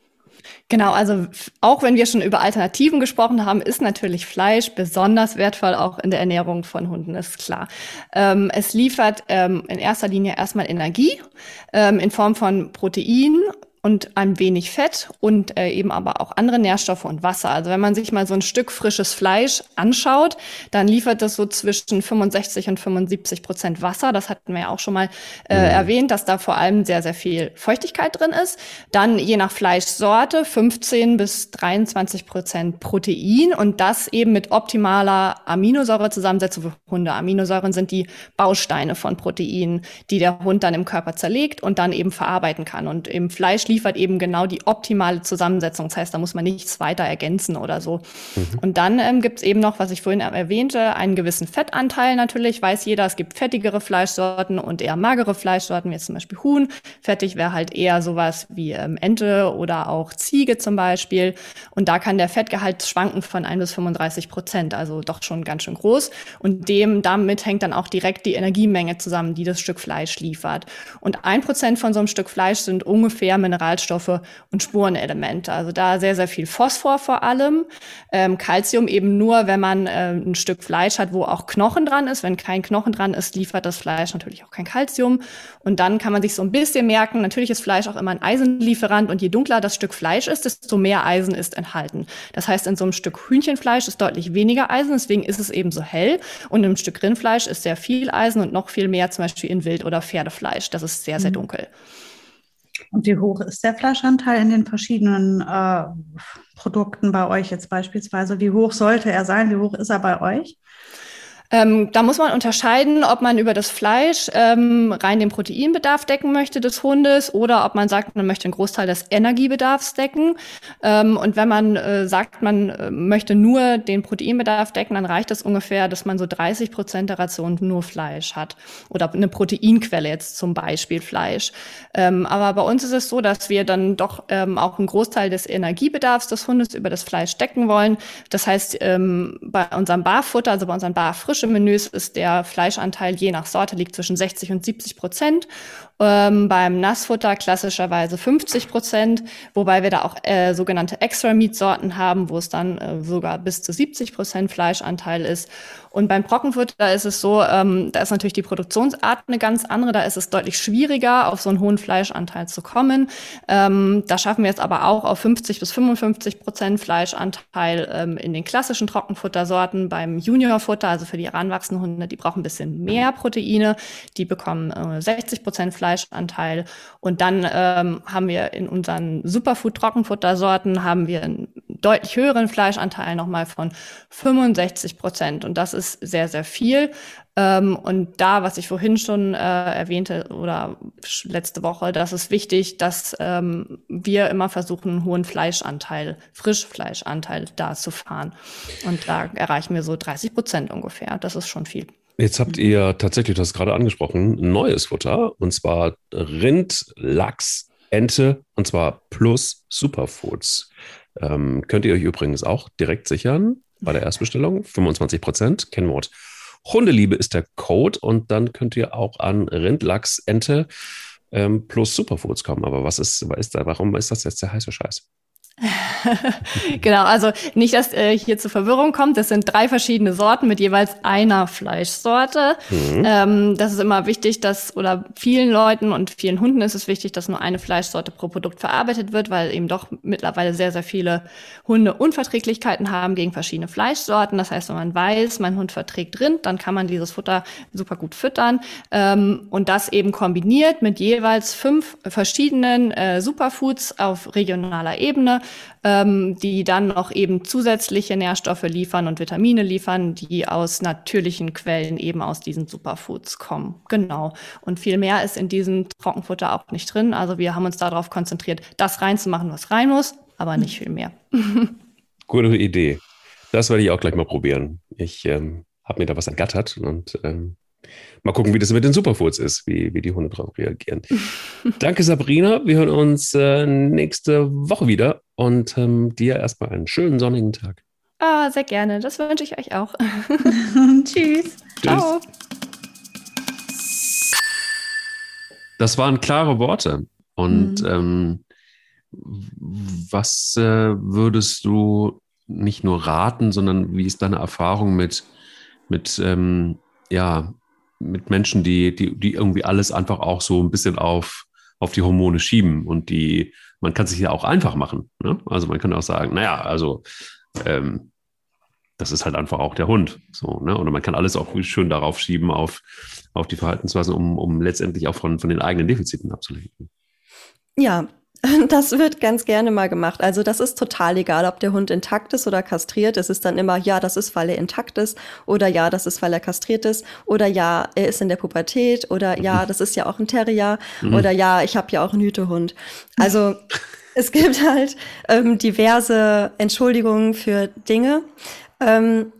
Genau, also auch wenn wir schon über Alternativen gesprochen haben, ist natürlich Fleisch besonders wertvoll, auch in der Ernährung von Hunden, ist klar. Ähm, es liefert ähm, in erster Linie erstmal Energie ähm, in Form von Protein und ein wenig Fett und äh, eben aber auch andere Nährstoffe und Wasser. Also wenn man sich mal so ein Stück frisches Fleisch anschaut, dann liefert das so zwischen 65 und 75 Prozent Wasser. Das hatten wir ja auch schon mal äh, mhm. erwähnt, dass da vor allem sehr, sehr viel Feuchtigkeit drin ist. Dann je nach Fleischsorte 15 bis 23 Prozent Protein und das eben mit optimaler Aminosäurezusammensetzung für Hunde. Aminosäuren sind die Bausteine von Proteinen, die der Hund dann im Körper zerlegt und dann eben verarbeiten kann. Und im Fleisch liefert eben genau die optimale Zusammensetzung. Das heißt, da muss man nichts weiter ergänzen oder so. Mhm. Und dann ähm, gibt es eben noch, was ich vorhin erwähnte, einen gewissen Fettanteil natürlich. Weiß jeder, es gibt fettigere Fleischsorten und eher magere Fleischsorten, wie jetzt zum Beispiel Huhn. Fettig wäre halt eher sowas wie ähm, Ente oder auch Ziege zum Beispiel. Und da kann der Fettgehalt schwanken von 1 bis 35 Prozent, also doch schon ganz schön groß. Und dem, damit hängt dann auch direkt die Energiemenge zusammen, die das Stück Fleisch liefert. Und ein Prozent von so einem Stück Fleisch sind ungefähr Mineralien Mineralstoffe und Spurenelemente. Also da sehr, sehr viel Phosphor vor allem. Ähm, Calcium eben nur, wenn man äh, ein Stück Fleisch hat, wo auch Knochen dran ist. Wenn kein Knochen dran ist, liefert das Fleisch natürlich auch kein Calcium. Und dann kann man sich so ein bisschen merken, natürlich ist Fleisch auch immer ein Eisenlieferant und je dunkler das Stück Fleisch ist, desto mehr Eisen ist enthalten. Das heißt, in so einem Stück Hühnchenfleisch ist deutlich weniger Eisen, deswegen ist es eben so hell. Und im Stück Rindfleisch ist sehr viel Eisen und noch viel mehr zum Beispiel in Wild- oder Pferdefleisch. Das ist sehr, sehr mhm. dunkel. Und wie hoch ist der Fleischanteil in den verschiedenen äh, Produkten bei euch jetzt beispielsweise? Wie hoch sollte er sein? Wie hoch ist er bei euch? Ähm, da muss man unterscheiden, ob man über das Fleisch ähm, rein den Proteinbedarf decken möchte des Hundes oder ob man sagt, man möchte einen Großteil des Energiebedarfs decken. Ähm, und wenn man äh, sagt, man äh, möchte nur den Proteinbedarf decken, dann reicht das ungefähr, dass man so 30 Prozent der Ration nur Fleisch hat oder eine Proteinquelle jetzt zum Beispiel Fleisch. Ähm, aber bei uns ist es so, dass wir dann doch ähm, auch einen Großteil des Energiebedarfs des Hundes über das Fleisch decken wollen. Das heißt, ähm, bei unserem Barfutter, also bei unseren Barfrisch Menüs ist der Fleischanteil je nach Sorte liegt zwischen 60 und 70 Prozent. Ähm, beim Nassfutter klassischerweise 50 Prozent, wobei wir da auch äh, sogenannte Extra-Meat-Sorten haben, wo es dann äh, sogar bis zu 70 Prozent Fleischanteil ist. Und beim Trockenfutter ist es so, ähm, da ist natürlich die Produktionsart eine ganz andere. Da ist es deutlich schwieriger, auf so einen hohen Fleischanteil zu kommen. Ähm, da schaffen wir jetzt aber auch auf 50 bis 55 Prozent Fleischanteil ähm, in den klassischen Trockenfuttersorten. Beim Juniorfutter, also für die heranwachsenden Hunde, die brauchen ein bisschen mehr Proteine. Die bekommen äh, 60 Prozent Fleischanteil. Und dann ähm, haben wir in unseren Superfood-Trockenfuttersorten haben wir einen deutlich höheren Fleischanteil nochmal von 65 Prozent. Und das ist sehr, sehr viel. Ähm, und da, was ich vorhin schon äh, erwähnte oder letzte Woche, das ist wichtig, dass ähm, wir immer versuchen, einen hohen Fleischanteil, Frischfleischanteil da zu fahren. Und da erreichen wir so 30 Prozent ungefähr. Das ist schon viel. Jetzt habt ihr tatsächlich, das gerade angesprochen, neues Futter und zwar Rind, Lachs, Ente und zwar plus Superfoods. Ähm, könnt ihr euch übrigens auch direkt sichern bei der Erstbestellung. 25 Prozent. Kennwort Hundeliebe ist der Code und dann könnt ihr auch an Rindlachs, Ente ähm, plus Superfoods kommen. Aber was ist, was ist da, warum ist das jetzt der heiße Scheiß? genau, also nicht, dass äh, hier zu Verwirrung kommt. Das sind drei verschiedene Sorten mit jeweils einer Fleischsorte. Mhm. Ähm, das ist immer wichtig, dass, oder vielen Leuten und vielen Hunden ist es wichtig, dass nur eine Fleischsorte pro Produkt verarbeitet wird, weil eben doch mittlerweile sehr, sehr viele Hunde Unverträglichkeiten haben gegen verschiedene Fleischsorten. Das heißt, wenn man weiß, mein Hund verträgt Rind, dann kann man dieses Futter super gut füttern. Ähm, und das eben kombiniert mit jeweils fünf verschiedenen äh, Superfoods auf regionaler Ebene ähm, die dann noch eben zusätzliche Nährstoffe liefern und Vitamine liefern, die aus natürlichen Quellen eben aus diesen Superfoods kommen. Genau. Und viel mehr ist in diesem Trockenfutter auch nicht drin. Also wir haben uns darauf konzentriert, das reinzumachen, was rein muss, aber nicht viel mehr. Gute Idee. Das werde ich auch gleich mal probieren. Ich ähm, habe mir da was ergattert und ähm, Mal gucken, wie das mit den Superfoods ist, wie, wie die Hunde darauf reagieren. Danke, Sabrina. Wir hören uns äh, nächste Woche wieder und ähm, dir erstmal einen schönen sonnigen Tag. Ah, sehr gerne. Das wünsche ich euch auch. Tschüss. Ciao. Das waren klare Worte. Und mhm. ähm, was äh, würdest du nicht nur raten, sondern wie ist deine Erfahrung mit, mit, ähm, ja, mit Menschen, die, die, die irgendwie alles einfach auch so ein bisschen auf, auf die Hormone schieben und die, man kann sich ja auch einfach machen. Ne? Also man kann auch sagen, naja, also ähm, das ist halt einfach auch der Hund. So, ne? Oder man kann alles auch schön darauf schieben, auf, auf die Verhaltensweisen, um, um letztendlich auch von, von den eigenen Defiziten abzulenken. Ja, das wird ganz gerne mal gemacht. Also das ist total egal, ob der Hund intakt ist oder kastriert. Es ist dann immer, ja, das ist, weil er intakt ist oder ja, das ist, weil er kastriert ist oder ja, er ist in der Pubertät oder ja, das ist ja auch ein Terrier mhm. oder ja, ich habe ja auch einen Hütehund. Also es gibt halt ähm, diverse Entschuldigungen für Dinge. Ähm,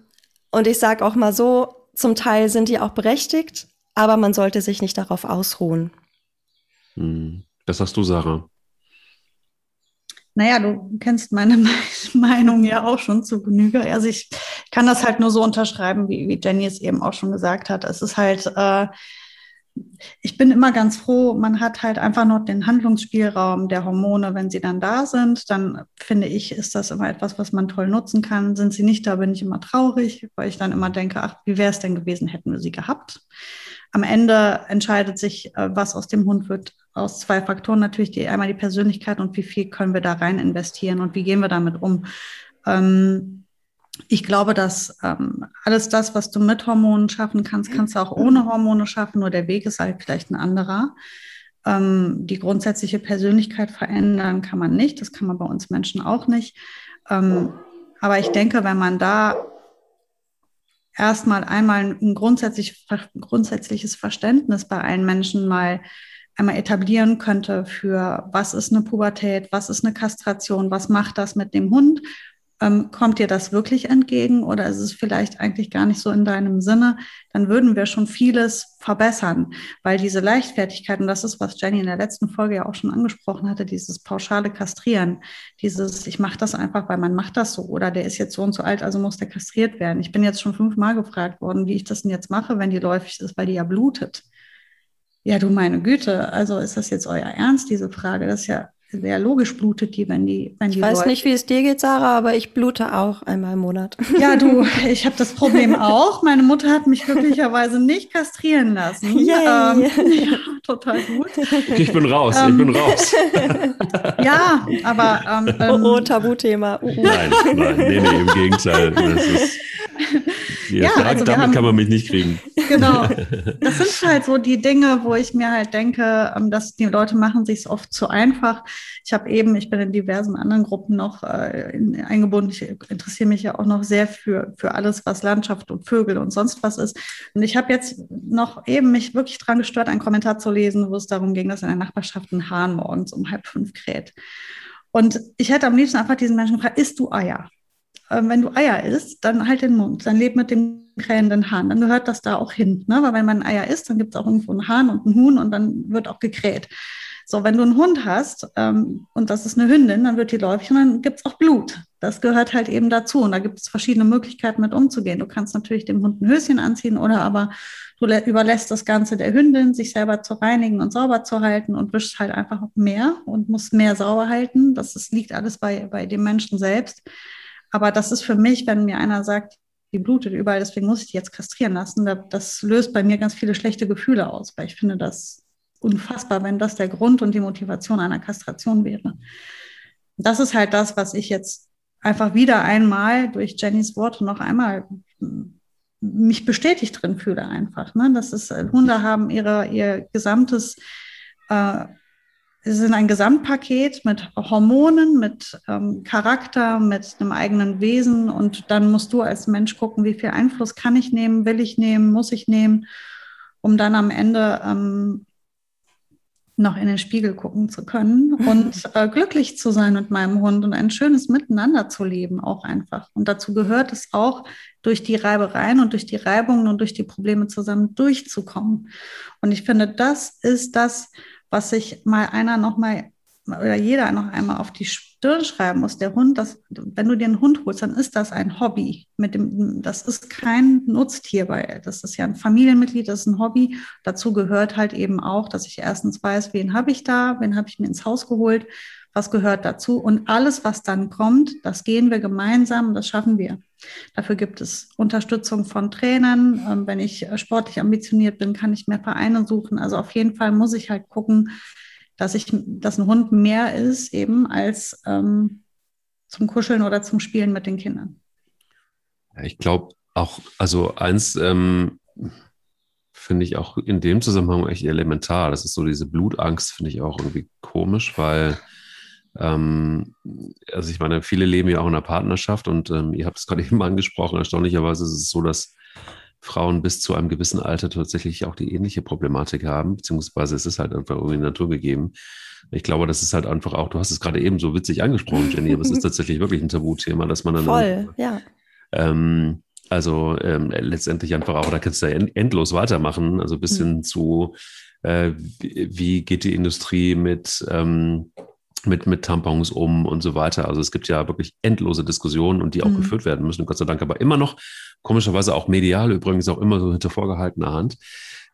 und ich sage auch mal so, zum Teil sind die auch berechtigt, aber man sollte sich nicht darauf ausruhen. Hm. Das sagst du, Sarah. Naja, du kennst meine Meinung ja auch schon zu Genüge. Also ich kann das halt nur so unterschreiben, wie, wie Jenny es eben auch schon gesagt hat. Es ist halt, äh, ich bin immer ganz froh, man hat halt einfach noch den Handlungsspielraum der Hormone, wenn sie dann da sind, dann finde ich, ist das immer etwas, was man toll nutzen kann. Sind sie nicht da, bin ich immer traurig, weil ich dann immer denke, ach, wie wäre es denn gewesen, hätten wir sie gehabt. Am Ende entscheidet sich, äh, was aus dem Hund wird, aus zwei Faktoren natürlich, die einmal die Persönlichkeit und wie viel können wir da rein investieren und wie gehen wir damit um. Ähm, ich glaube, dass ähm, alles das, was du mit Hormonen schaffen kannst, kannst du auch ohne Hormone schaffen, nur der Weg ist halt vielleicht ein anderer. Ähm, die grundsätzliche Persönlichkeit verändern kann man nicht, das kann man bei uns Menschen auch nicht. Ähm, aber ich denke, wenn man da erstmal einmal ein grundsätzlich, grundsätzliches Verständnis bei allen Menschen mal einmal etablieren könnte für was ist eine Pubertät, was ist eine Kastration, was macht das mit dem Hund ähm, kommt dir das wirklich entgegen oder ist es vielleicht eigentlich gar nicht so in deinem Sinne? Dann würden wir schon vieles verbessern, weil diese Leichtfertigkeit, und das ist, was Jenny in der letzten Folge ja auch schon angesprochen hatte, dieses pauschale Kastrieren, dieses, ich mache das einfach, weil man macht das so oder der ist jetzt so und so alt, also muss der kastriert werden. Ich bin jetzt schon fünfmal gefragt worden, wie ich das denn jetzt mache, wenn die läufig ist, weil die ja blutet. Ja, du meine Güte, also ist das jetzt euer Ernst, diese Frage? Das ist ja sehr logisch blutet die, wenn die, wenn ich die. Ich weiß läuft. nicht, wie es dir geht, Sarah, aber ich blute auch einmal im Monat. Ja, du, ich habe das Problem auch. Meine Mutter hat mich glücklicherweise nicht kastrieren lassen. Yay. Ähm, ja, total gut. Ich bin raus, ähm, ich bin raus. ja, aber. Ähm, oh, oh, Tabuthema. Uh, uh. Nein, nein, nee, nee, im Gegenteil. Das ist, ja, ja also damit haben, kann man mich nicht kriegen. Genau. Das sind halt so die Dinge, wo ich mir halt denke, ähm, dass die Leute machen sich oft zu einfach. Ich habe eben, ich bin in diversen anderen Gruppen noch äh, in, eingebunden. Ich interessiere mich ja auch noch sehr für, für alles, was Landschaft und Vögel und sonst was ist. Und ich habe jetzt noch eben mich wirklich dran gestört, einen Kommentar zu lesen, wo es darum ging, dass in der Nachbarschaft ein Hahn morgens um halb fünf kräht. Und ich hätte am liebsten einfach diesen Menschen gefragt, isst du Eier? Ähm, wenn du Eier isst, dann halt den Mund, dann leb mit dem krähenden Hahn. Dann gehört das da auch hin. Ne? Weil wenn man Eier isst, dann gibt es auch irgendwo einen Hahn und einen Huhn und dann wird auch gekräht. So, wenn du einen Hund hast ähm, und das ist eine Hündin, dann wird die läufig und dann gibt es auch Blut. Das gehört halt eben dazu. Und da gibt es verschiedene Möglichkeiten, mit umzugehen. Du kannst natürlich dem Hund ein Höschen anziehen oder aber du überlässt das Ganze der Hündin, sich selber zu reinigen und sauber zu halten und wischst halt einfach mehr und musst mehr sauber halten. Das ist, liegt alles bei, bei dem Menschen selbst. Aber das ist für mich, wenn mir einer sagt, die blutet überall, deswegen muss ich die jetzt kastrieren lassen, das löst bei mir ganz viele schlechte Gefühle aus, weil ich finde das unfassbar, wenn das der Grund und die Motivation einer Kastration wäre. Das ist halt das, was ich jetzt einfach wieder einmal durch Jennys Worte noch einmal mich bestätigt drin fühle einfach. Ne? Das ist, Hunde haben ihre, ihr gesamtes äh, Sie sind ein Gesamtpaket mit Hormonen, mit ähm, Charakter, mit einem eigenen Wesen. Und dann musst du als Mensch gucken, wie viel Einfluss kann ich nehmen, will ich nehmen, muss ich nehmen, um dann am Ende ähm, noch in den Spiegel gucken zu können und äh, glücklich zu sein mit meinem Hund und ein schönes Miteinander zu leben, auch einfach. Und dazu gehört es auch, durch die Reibereien und durch die Reibungen und durch die Probleme zusammen durchzukommen. Und ich finde, das ist das, was sich mal einer noch mal oder jeder noch einmal auf die Stirn schreiben muss, der Hund, das, wenn du dir einen Hund holst, dann ist das ein Hobby. Mit dem, das ist kein Nutztier, weil das ist ja ein Familienmitglied, das ist ein Hobby. Dazu gehört halt eben auch, dass ich erstens weiß, wen habe ich da, wen habe ich mir ins Haus geholt, was gehört dazu. Und alles, was dann kommt, das gehen wir gemeinsam, das schaffen wir. Dafür gibt es Unterstützung von Trainern. Ähm, wenn ich sportlich ambitioniert bin, kann ich mehr Vereine suchen. Also auf jeden Fall muss ich halt gucken, dass ich, dass ein Hund mehr ist eben als ähm, zum Kuscheln oder zum Spielen mit den Kindern. Ich glaube auch, also eins ähm, finde ich auch in dem Zusammenhang echt elementar. Das ist so diese Blutangst, finde ich auch irgendwie komisch, weil ähm, also ich meine, viele leben ja auch in einer Partnerschaft und ähm, ihr habt es gerade eben angesprochen, erstaunlicherweise ist es so, dass Frauen bis zu einem gewissen Alter tatsächlich auch die ähnliche Problematik haben, beziehungsweise es ist halt einfach irgendwie Natur gegeben. Ich glaube, das ist halt einfach auch, du hast es gerade eben so witzig angesprochen, Jenny, aber es ist tatsächlich wirklich ein Tabuthema, dass man dann. Voll, ja. Ähm, also ähm, letztendlich einfach auch, da kannst du ja endlos weitermachen, also bis mhm. hin zu, äh, wie geht die Industrie mit, ähm, mit, mit Tampons um und so weiter. Also es gibt ja wirklich endlose Diskussionen und die auch mhm. geführt werden müssen, Gott sei Dank, aber immer noch, komischerweise auch medial übrigens auch immer so hinter vorgehaltener Hand.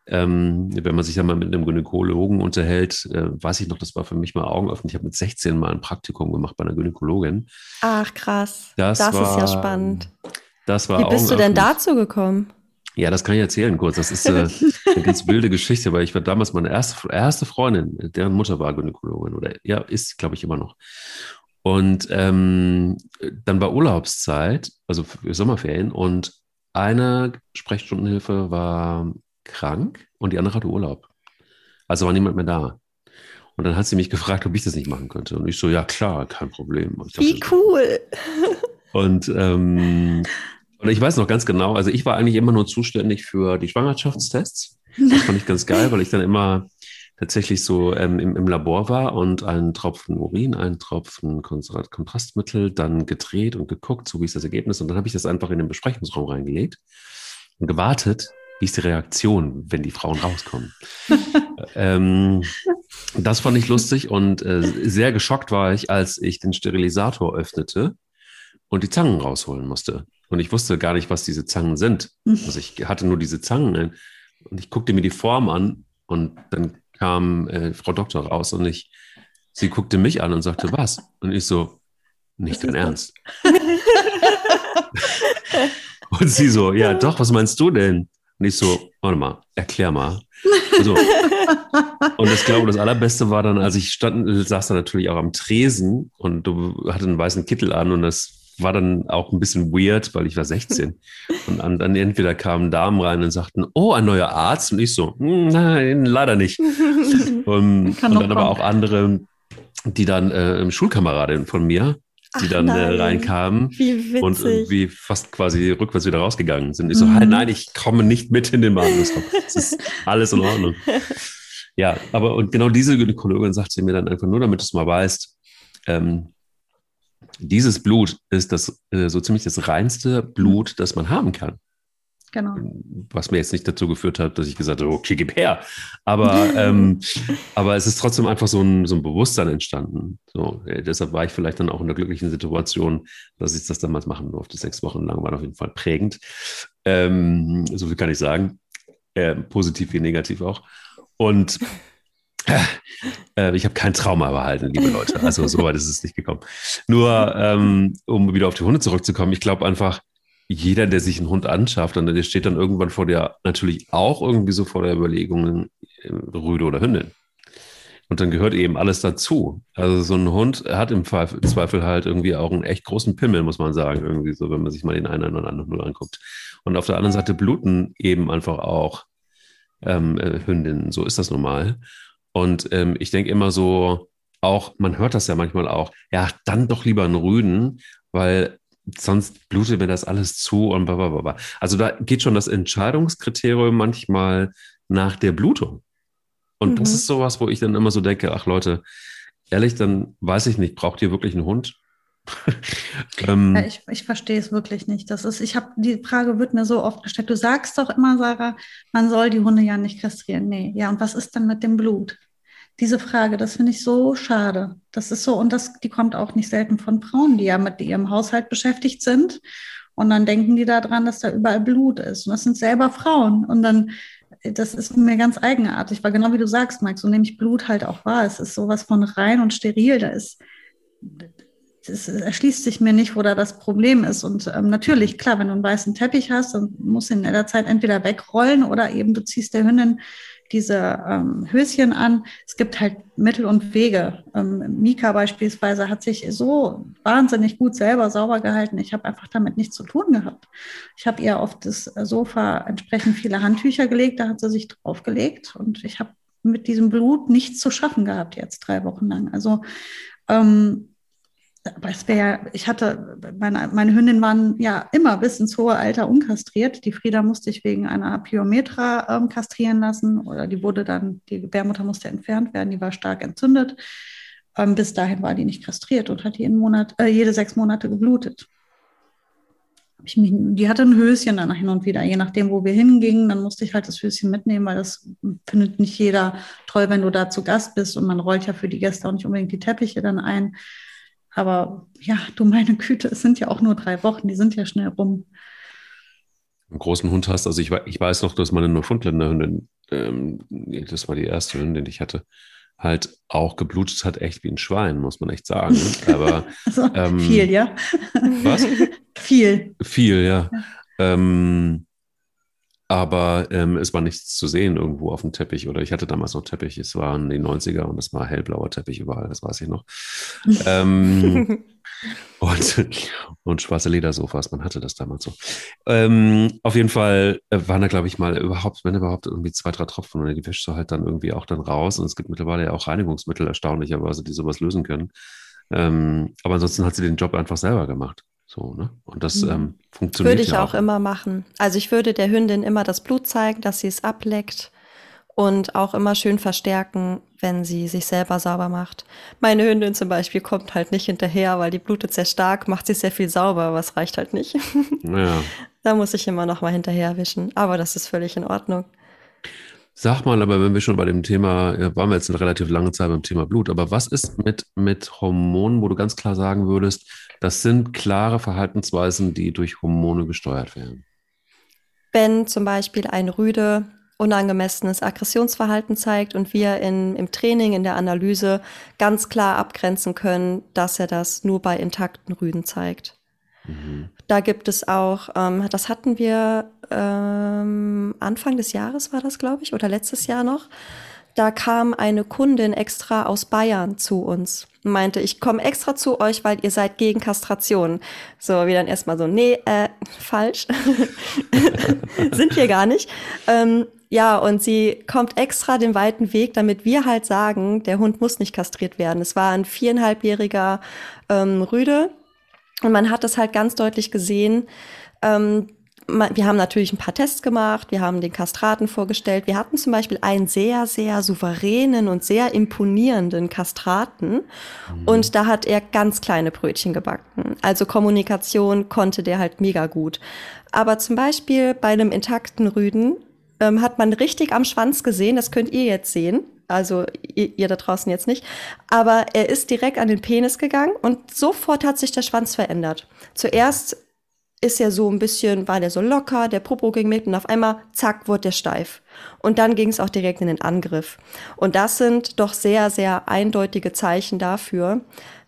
Ähm, wenn man sich ja mal mit einem Gynäkologen unterhält, äh, weiß ich noch, das war für mich mal Augenöffnend. Ich habe mit 16 mal ein Praktikum gemacht bei einer Gynäkologin. Ach krass, das, das war, ist ja spannend. Das war Wie bist du denn dazu gekommen? Ja, das kann ich erzählen kurz. Das ist äh, eine ganz wilde Geschichte, weil ich war damals meine erste, erste Freundin, deren Mutter war Gynäkologin oder ja, ist, glaube ich, immer noch. Und ähm, dann war Urlaubszeit, also Sommerferien, und eine Sprechstundenhilfe war krank und die andere hatte Urlaub. Also war niemand mehr da. Und dann hat sie mich gefragt, ob ich das nicht machen könnte. Und ich so, ja klar, kein Problem. Wie cool. Und ähm, und ich weiß noch ganz genau, also ich war eigentlich immer nur zuständig für die Schwangerschaftstests. Das fand ich ganz geil, weil ich dann immer tatsächlich so ähm, im, im, Labor war und einen Tropfen Urin, einen Tropfen Kontrastmittel, dann gedreht und geguckt, so wie ist das Ergebnis. Und dann habe ich das einfach in den Besprechungsraum reingelegt und gewartet, wie ist die Reaktion, wenn die Frauen rauskommen. ähm, das fand ich lustig und äh, sehr geschockt war ich, als ich den Sterilisator öffnete und die Zangen rausholen musste. Und ich wusste gar nicht, was diese Zangen sind. Mhm. Also ich hatte nur diese Zangen und ich guckte mir die Form an und dann kam äh, Frau Doktor raus und ich, sie guckte mich an und sagte, was? Und ich so, nicht dein Ernst. und sie so, ja doch, was meinst du denn? Und ich so, warte mal, erklär mal. So. Und ich glaube, das Allerbeste war dann, als ich stand, saß da natürlich auch am Tresen und du hatte einen weißen Kittel an und das war dann auch ein bisschen weird, weil ich war 16. Und dann, dann entweder kamen Damen rein und sagten, oh, ein neuer Arzt. Und ich so, hm, nein, leider nicht. und, und dann kommen. aber auch andere, die dann äh, Schulkameradin von mir, die Ach dann äh, reinkamen und irgendwie fast quasi rückwärts wieder rausgegangen sind. Ich so, mhm. halt, nein, ich komme nicht mit in den Behandlungsraum. Es ist alles in Ordnung. ja, aber und genau diese Gynäkologin sagte mir dann einfach nur, damit du es mal weißt, ähm, dieses Blut ist das äh, so ziemlich das reinste Blut, das man haben kann. Genau. Was mir jetzt nicht dazu geführt hat, dass ich gesagt habe, okay, gib her. Aber, ähm, aber es ist trotzdem einfach so ein, so ein Bewusstsein entstanden. So, äh, deshalb war ich vielleicht dann auch in der glücklichen Situation, dass ich das damals machen durfte. Sechs Wochen lang war auf jeden Fall prägend. Ähm, so viel kann ich sagen. Äh, positiv wie negativ auch. Und ich habe kein Trauma behalten, liebe Leute. Also so weit ist es nicht gekommen. Nur, ähm, um wieder auf die Hunde zurückzukommen, ich glaube einfach, jeder, der sich einen Hund anschafft, und der steht dann irgendwann vor der, natürlich auch irgendwie so vor der Überlegung, äh, Rüde oder Hündin. Und dann gehört eben alles dazu. Also so ein Hund hat im Zweifel halt irgendwie auch einen echt großen Pimmel, muss man sagen, irgendwie so, wenn man sich mal den einen oder anderen nur anguckt. Und auf der anderen Seite bluten eben einfach auch ähm, äh, Hündinnen. So ist das normal. Und ähm, ich denke immer so, auch, man hört das ja manchmal auch, ja, dann doch lieber einen Rüden, weil sonst blutet mir das alles zu und blablabla. Also da geht schon das Entscheidungskriterium manchmal nach der Blutung. Und mhm. das ist sowas, wo ich dann immer so denke, ach Leute, ehrlich, dann weiß ich nicht, braucht ihr wirklich einen Hund? ähm, ja, ich, ich verstehe es wirklich nicht. Das ist, ich habe die Frage wird mir so oft gestellt. Du sagst doch immer, Sarah, man soll die Hunde ja nicht kastrieren. Nee, ja, und was ist dann mit dem Blut? Diese Frage, das finde ich so schade. Das ist so, und das, die kommt auch nicht selten von Frauen, die ja mit ihrem Haushalt beschäftigt sind. Und dann denken die daran, dass da überall Blut ist. Und das sind selber Frauen. Und dann, das ist mir ganz eigenartig, weil genau wie du sagst, Mike, so nehme ich Blut halt auch wahr. Es ist sowas von rein und steril. Da ist, es erschließt sich mir nicht, wo da das Problem ist. Und ähm, natürlich, klar, wenn du einen weißen Teppich hast, dann musst du ihn in der Zeit entweder wegrollen oder eben du ziehst der Hündin diese ähm, Höschen an. Es gibt halt Mittel und Wege. Ähm, Mika beispielsweise hat sich so wahnsinnig gut selber sauber gehalten. Ich habe einfach damit nichts zu tun gehabt. Ich habe ihr auf das Sofa entsprechend viele Handtücher gelegt, da hat sie sich draufgelegt und ich habe mit diesem Blut nichts zu schaffen gehabt jetzt drei Wochen lang. Also ähm, aber es wäre, ich hatte, meine, meine Hündinnen waren ja immer bis ins hohe Alter unkastriert. Die Frieda musste ich wegen einer Pyometra ähm, kastrieren lassen oder die wurde dann, die Gebärmutter musste entfernt werden, die war stark entzündet. Ähm, bis dahin war die nicht kastriert und hat jeden Monat, äh, jede sechs Monate geblutet. Mich, die hatte ein Höschen dann hin und wieder, je nachdem, wo wir hingingen, dann musste ich halt das Höschen mitnehmen, weil das findet nicht jeder toll, wenn du da zu Gast bist und man rollt ja für die Gäste auch nicht unbedingt die Teppiche dann ein. Aber ja, du meine Güte, es sind ja auch nur drei Wochen, die sind ja schnell rum. Einen großen Hund hast, also ich, ich weiß noch, dass meine Neufundländer-Hündin, ähm, das war die erste Hündin, die ich hatte, halt auch geblutet hat, echt wie ein Schwein, muss man echt sagen. Aber also, ähm, viel, ja. Was? viel. Viel, ja. ja. Ähm, aber ähm, es war nichts zu sehen irgendwo auf dem Teppich oder ich hatte damals noch Teppich, es waren die 90er und es war hellblauer Teppich überall, das weiß ich noch. ähm, und, und schwarze Ledersofas, man hatte das damals so. Ähm, auf jeden Fall äh, waren da, glaube ich, mal überhaupt, wenn überhaupt, irgendwie zwei, drei Tropfen und die wäschst du halt dann irgendwie auch dann raus und es gibt mittlerweile ja auch Reinigungsmittel, erstaunlicherweise, die sowas lösen können. Ähm, aber ansonsten hat sie den Job einfach selber gemacht. So, ne? Und das mhm. ähm, funktioniert. Würde ich ja auch, auch immer machen. Also ich würde der Hündin immer das Blut zeigen, dass sie es ableckt und auch immer schön verstärken, wenn sie sich selber sauber macht. Meine Hündin zum Beispiel kommt halt nicht hinterher, weil die blutet sehr stark, macht sich sehr viel sauber, aber es reicht halt nicht. Ja. da muss ich immer noch mal hinterher wischen. Aber das ist völlig in Ordnung. Sag mal, aber wenn wir schon bei dem Thema, ja, waren wir jetzt eine relativ lange Zeit beim Thema Blut, aber was ist mit, mit Hormonen, wo du ganz klar sagen würdest, das sind klare Verhaltensweisen, die durch Hormone gesteuert werden. Wenn zum Beispiel ein Rüde unangemessenes Aggressionsverhalten zeigt und wir in, im Training, in der Analyse ganz klar abgrenzen können, dass er das nur bei intakten Rüden zeigt. Mhm. Da gibt es auch, ähm, das hatten wir ähm, Anfang des Jahres war das, glaube ich, oder letztes Jahr noch, da kam eine Kundin extra aus Bayern zu uns und meinte, ich komme extra zu euch, weil ihr seid gegen Kastration. So, wir dann erstmal so, nee, äh, falsch. Sind wir gar nicht. Ähm, ja, und sie kommt extra den weiten Weg, damit wir halt sagen, der Hund muss nicht kastriert werden. Es war ein viereinhalbjähriger ähm, Rüde und man hat das halt ganz deutlich gesehen. Ähm, wir haben natürlich ein paar Tests gemacht, wir haben den Kastraten vorgestellt. Wir hatten zum Beispiel einen sehr, sehr souveränen und sehr imponierenden Kastraten. Mhm. Und da hat er ganz kleine Brötchen gebacken. Also Kommunikation konnte der halt mega gut. Aber zum Beispiel bei einem intakten Rüden ähm, hat man richtig am Schwanz gesehen, das könnt ihr jetzt sehen. Also ihr, ihr da draußen jetzt nicht. Aber er ist direkt an den Penis gegangen und sofort hat sich der Schwanz verändert. Zuerst ist er so ein bisschen, war der so locker, der Popo ging mit und auf einmal, zack, wurde der steif. Und dann ging es auch direkt in den Angriff. Und das sind doch sehr, sehr eindeutige Zeichen dafür,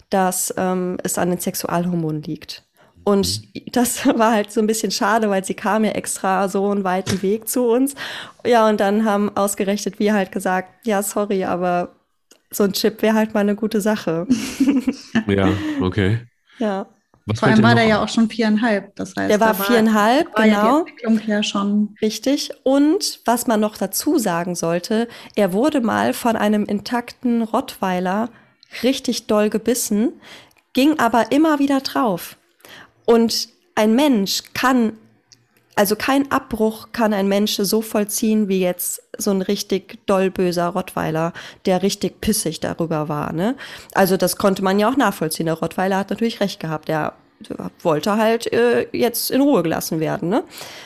dass ähm, es an den Sexualhormonen liegt. Und mhm. das war halt so ein bisschen schade, weil sie kam ja extra so einen weiten Weg zu uns. Ja, und dann haben ausgerechnet wir halt gesagt, ja, sorry, aber so ein Chip wäre halt mal eine gute Sache. ja, okay. Ja. Was Vor allem war der ja auch schon viereinhalb. Das heißt, der war viereinhalb, war, genau. Ja die Entwicklung ja schon. Richtig. Und was man noch dazu sagen sollte, er wurde mal von einem intakten Rottweiler richtig doll gebissen, ging aber immer wieder drauf. Und ein Mensch kann, also kein Abbruch kann ein Mensch so vollziehen wie jetzt so ein richtig doll böser Rottweiler, der richtig pissig darüber war. Ne? Also das konnte man ja auch nachvollziehen. Der Rottweiler hat natürlich recht gehabt. Der wollte halt äh, jetzt in Ruhe gelassen werden. Ne?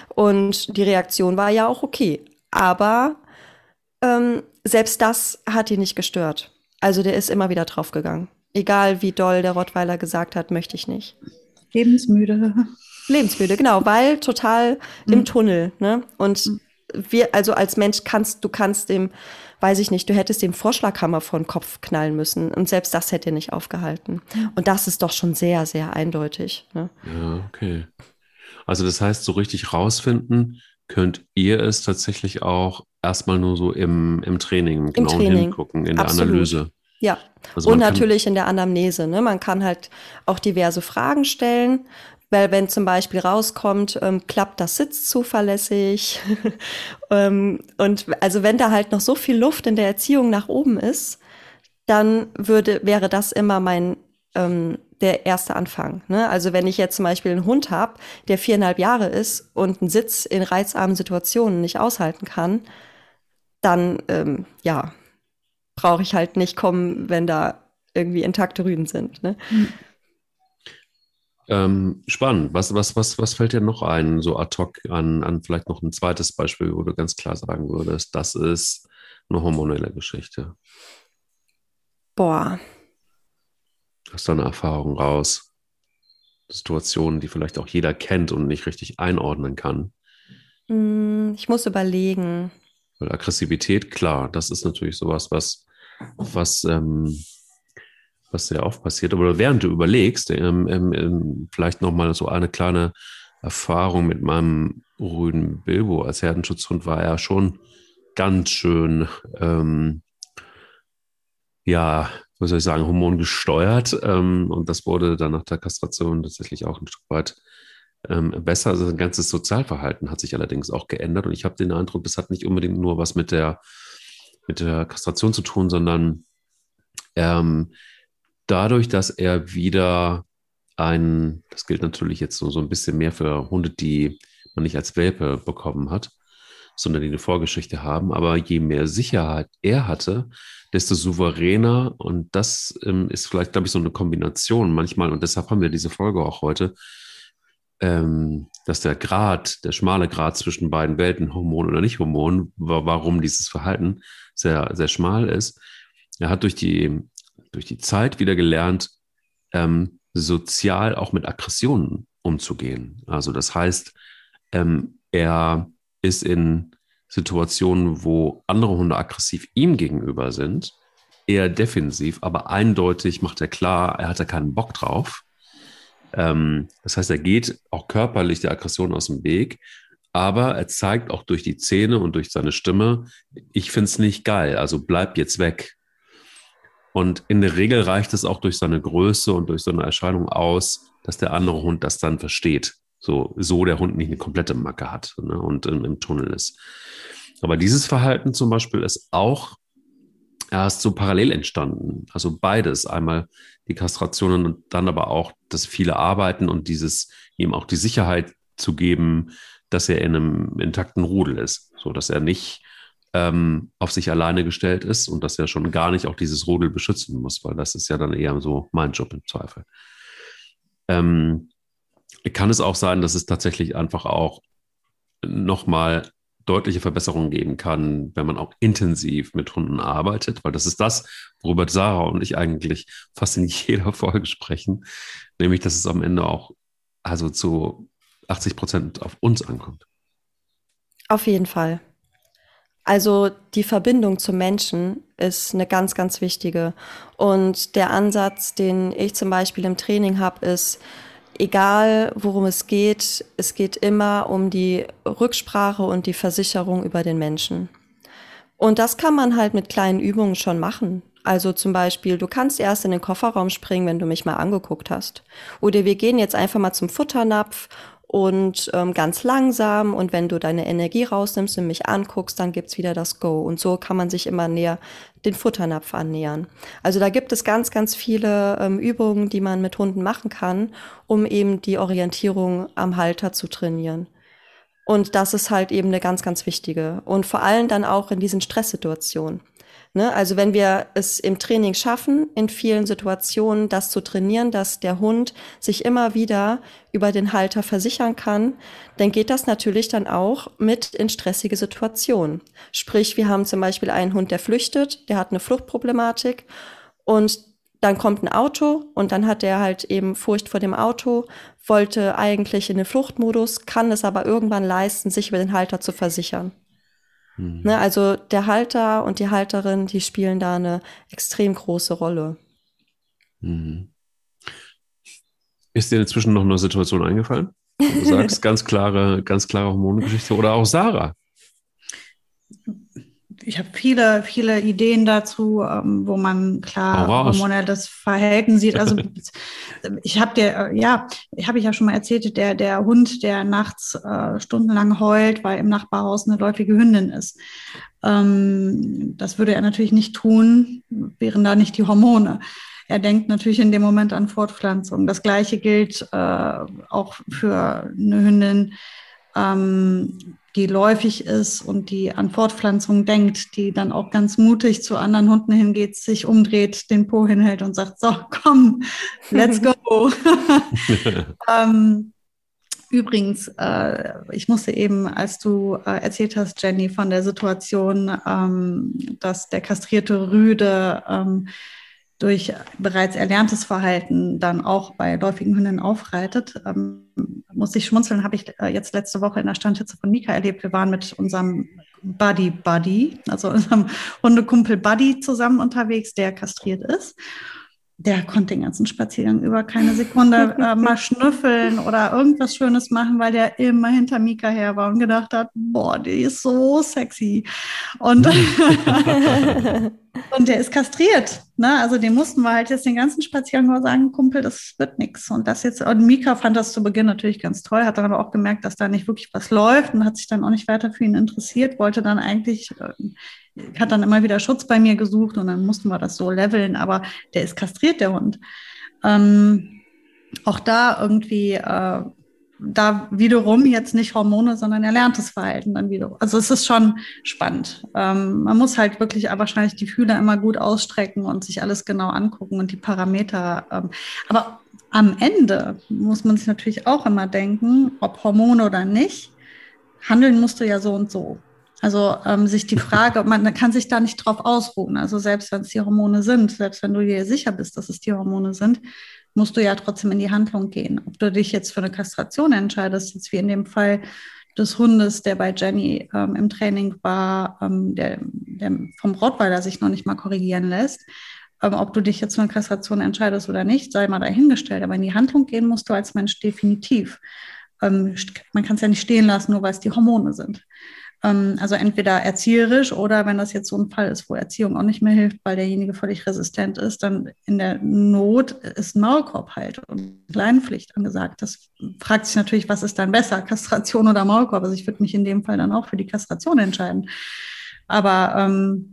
Und die Reaktion war ja auch okay. Aber ähm, selbst das hat ihn nicht gestört. Also der ist immer wieder draufgegangen. Egal wie doll der Rottweiler gesagt hat, möchte ich nicht. Lebensmüde. Lebensmüde, genau, weil total mhm. im Tunnel. Ne? Und mhm. wir, also als Mensch kannst, du kannst dem, weiß ich nicht, du hättest dem Vorschlaghammer vor den Kopf knallen müssen. Und selbst das hätte nicht aufgehalten. Und das ist doch schon sehr, sehr eindeutig. Ne? Ja, okay. Also das heißt, so richtig rausfinden, könnt ihr es tatsächlich auch erstmal nur so im, im Training genau Training. hingucken, in Absolut. der Analyse. Ja, also und natürlich in der Anamnese. Ne? Man kann halt auch diverse Fragen stellen, weil wenn zum Beispiel rauskommt, ähm, klappt das Sitz zuverlässig. ähm, und also wenn da halt noch so viel Luft in der Erziehung nach oben ist, dann würde, wäre das immer mein ähm, der erste Anfang. Ne? Also wenn ich jetzt zum Beispiel einen Hund habe, der viereinhalb Jahre ist und einen Sitz in reizarmen Situationen nicht aushalten kann, dann ähm, ja, brauche ich halt nicht kommen, wenn da irgendwie intakte Rüden sind. Ne? Mhm. Ähm, spannend. Was, was, was, was fällt dir noch ein, so ad hoc an, an vielleicht noch ein zweites Beispiel, wo du ganz klar sagen würdest, das ist eine hormonelle Geschichte? Boah. Hast du eine Erfahrung raus? Situationen, die vielleicht auch jeder kennt und nicht richtig einordnen kann? Hm, ich muss überlegen. Weil Aggressivität, klar, das ist natürlich sowas, was, was, ähm, was sehr oft passiert. Aber während du überlegst, ähm, ähm, ähm vielleicht nochmal so eine kleine Erfahrung mit meinem Rüden Bilbo als Herdenschutzhund war er schon ganz schön, ähm, ja, was soll ich sagen, hormongesteuert. Ähm, und das wurde dann nach der Kastration tatsächlich auch ein Stück weit ähm, besser. Also sein ganzes Sozialverhalten hat sich allerdings auch geändert. Und ich habe den Eindruck, das hat nicht unbedingt nur was mit der, mit der Kastration zu tun, sondern ähm, dadurch, dass er wieder ein, das gilt natürlich jetzt so, so ein bisschen mehr für Hunde, die man nicht als Welpe bekommen hat, sondern die eine Vorgeschichte haben. Aber je mehr Sicherheit er hatte, desto souveräner. Und das ähm, ist vielleicht, glaube ich, so eine Kombination manchmal. Und deshalb haben wir diese Folge auch heute, ähm, dass der Grad, der schmale Grad zwischen beiden Welten, Hormon oder nicht Hormon, warum dieses Verhalten sehr, sehr schmal ist. Er hat durch die, durch die Zeit wieder gelernt, ähm, sozial auch mit Aggressionen umzugehen. Also das heißt, ähm, er ist in Situationen, wo andere Hunde aggressiv ihm gegenüber sind, eher defensiv, aber eindeutig macht er klar, er hat da keinen Bock drauf. Ähm, das heißt, er geht auch körperlich der Aggression aus dem Weg, aber er zeigt auch durch die Zähne und durch seine Stimme, ich finde es nicht geil, also bleib jetzt weg. Und in der Regel reicht es auch durch seine Größe und durch so eine Erscheinung aus, dass der andere Hund das dann versteht. So, so der Hund nicht eine komplette Macke hat ne, und im, im Tunnel ist. Aber dieses Verhalten zum Beispiel ist auch erst so parallel entstanden. Also beides. Einmal die Kastrationen und dann aber auch das viele Arbeiten und dieses ihm auch die Sicherheit zu geben, dass er in einem intakten Rudel ist, so dass er nicht ähm, auf sich alleine gestellt ist und dass er schon gar nicht auch dieses Rudel beschützen muss, weil das ist ja dann eher so mein Job im Zweifel. Ähm, kann es auch sein, dass es tatsächlich einfach auch nochmal deutliche Verbesserungen geben kann, wenn man auch intensiv mit Hunden arbeitet, weil das ist das, worüber Sarah und ich eigentlich fast in jeder Folge sprechen, nämlich, dass es am Ende auch also zu 80 Prozent auf uns ankommt. Auf jeden Fall. Also die Verbindung zum Menschen ist eine ganz, ganz wichtige. Und der Ansatz, den ich zum Beispiel im Training habe, ist, egal worum es geht, es geht immer um die Rücksprache und die Versicherung über den Menschen. Und das kann man halt mit kleinen Übungen schon machen. Also zum Beispiel, du kannst erst in den Kofferraum springen, wenn du mich mal angeguckt hast. Oder wir gehen jetzt einfach mal zum Futternapf und ähm, ganz langsam und wenn du deine Energie rausnimmst und mich anguckst, dann gibt's wieder das Go. Und so kann man sich immer näher den Futternapf annähern. Also da gibt es ganz, ganz viele ähm, Übungen, die man mit Hunden machen kann, um eben die Orientierung am Halter zu trainieren. Und das ist halt eben eine ganz, ganz wichtige. Und vor allem dann auch in diesen Stresssituationen. Ne? Also wenn wir es im Training schaffen, in vielen Situationen das zu trainieren, dass der Hund sich immer wieder über den Halter versichern kann, dann geht das natürlich dann auch mit in stressige Situationen. Sprich, wir haben zum Beispiel einen Hund, der flüchtet, der hat eine Fluchtproblematik und dann kommt ein Auto und dann hat er halt eben Furcht vor dem Auto, wollte eigentlich in den Fluchtmodus, kann es aber irgendwann leisten, sich über den Halter zu versichern. Mhm. Ne, also der Halter und die Halterin, die spielen da eine extrem große Rolle. Mhm. Ist dir inzwischen noch eine Situation eingefallen? Du sagst ganz klare, ganz klare Hormongeschichte oder auch Sarah ich habe viele, viele Ideen dazu, ähm, wo man klar hormonelles Verhalten sieht. Also ich habe dir, äh, ja, habe ich ja schon mal erzählt, der, der Hund, der nachts äh, stundenlang heult, weil im Nachbarhaus eine läufige Hündin ist. Ähm, das würde er natürlich nicht tun, wären da nicht die Hormone. Er denkt natürlich in dem Moment an Fortpflanzung. Das gleiche gilt äh, auch für eine Hündin, ähm, die läufig ist und die an Fortpflanzung denkt, die dann auch ganz mutig zu anderen Hunden hingeht, sich umdreht, den Po hinhält und sagt, so, komm, let's go. ähm, übrigens, äh, ich musste eben, als du äh, erzählt hast, Jenny, von der Situation, ähm, dass der kastrierte Rüde ähm, durch bereits erlerntes Verhalten dann auch bei läufigen Hunden aufreitet. Ähm, muss ich schmunzeln, habe ich äh, jetzt letzte Woche in der Standhitze von Mika erlebt. Wir waren mit unserem Buddy Buddy, also unserem Hundekumpel Buddy zusammen unterwegs, der kastriert ist der konnte den ganzen Spaziergang über keine Sekunde äh, mal schnüffeln oder irgendwas Schönes machen, weil der immer hinter Mika her war und gedacht hat, boah, die ist so sexy. Und, und der ist kastriert. Ne? Also den mussten wir halt jetzt den ganzen Spaziergang nur sagen, Kumpel, das wird nichts. Und das jetzt, und Mika fand das zu Beginn natürlich ganz toll, hat dann aber auch gemerkt, dass da nicht wirklich was läuft und hat sich dann auch nicht weiter für ihn interessiert, wollte dann eigentlich äh, hat dann immer wieder Schutz bei mir gesucht und dann mussten wir das so leveln, aber der ist kastriert, der Hund. Ähm, auch da irgendwie, äh, da wiederum jetzt nicht Hormone, sondern erlerntes Verhalten dann wiederum. Also es ist schon spannend. Ähm, man muss halt wirklich wahrscheinlich die Fühler immer gut ausstrecken und sich alles genau angucken und die Parameter. Ähm, aber am Ende muss man sich natürlich auch immer denken, ob Hormone oder nicht, handeln musst du ja so und so. Also ähm, sich die Frage, man kann sich da nicht drauf ausruhen. Also selbst wenn es die Hormone sind, selbst wenn du dir sicher bist, dass es die Hormone sind, musst du ja trotzdem in die Handlung gehen. Ob du dich jetzt für eine Kastration entscheidest, jetzt wie in dem Fall des Hundes, der bei Jenny ähm, im Training war, ähm, der, der vom Rottweiler sich noch nicht mal korrigieren lässt, ähm, ob du dich jetzt für eine Kastration entscheidest oder nicht, sei mal dahingestellt. Aber in die Handlung gehen musst du als Mensch definitiv. Ähm, man kann es ja nicht stehen lassen, nur weil es die Hormone sind. Ähm, also entweder erzieherisch oder wenn das jetzt so ein Fall ist, wo Erziehung auch nicht mehr hilft, weil derjenige völlig resistent ist, dann in der Not ist Maulkorb halt und Leinenpflicht angesagt. Das fragt sich natürlich, was ist dann besser, Kastration oder Maulkorb? Also ich würde mich in dem Fall dann auch für die Kastration entscheiden. Aber ähm,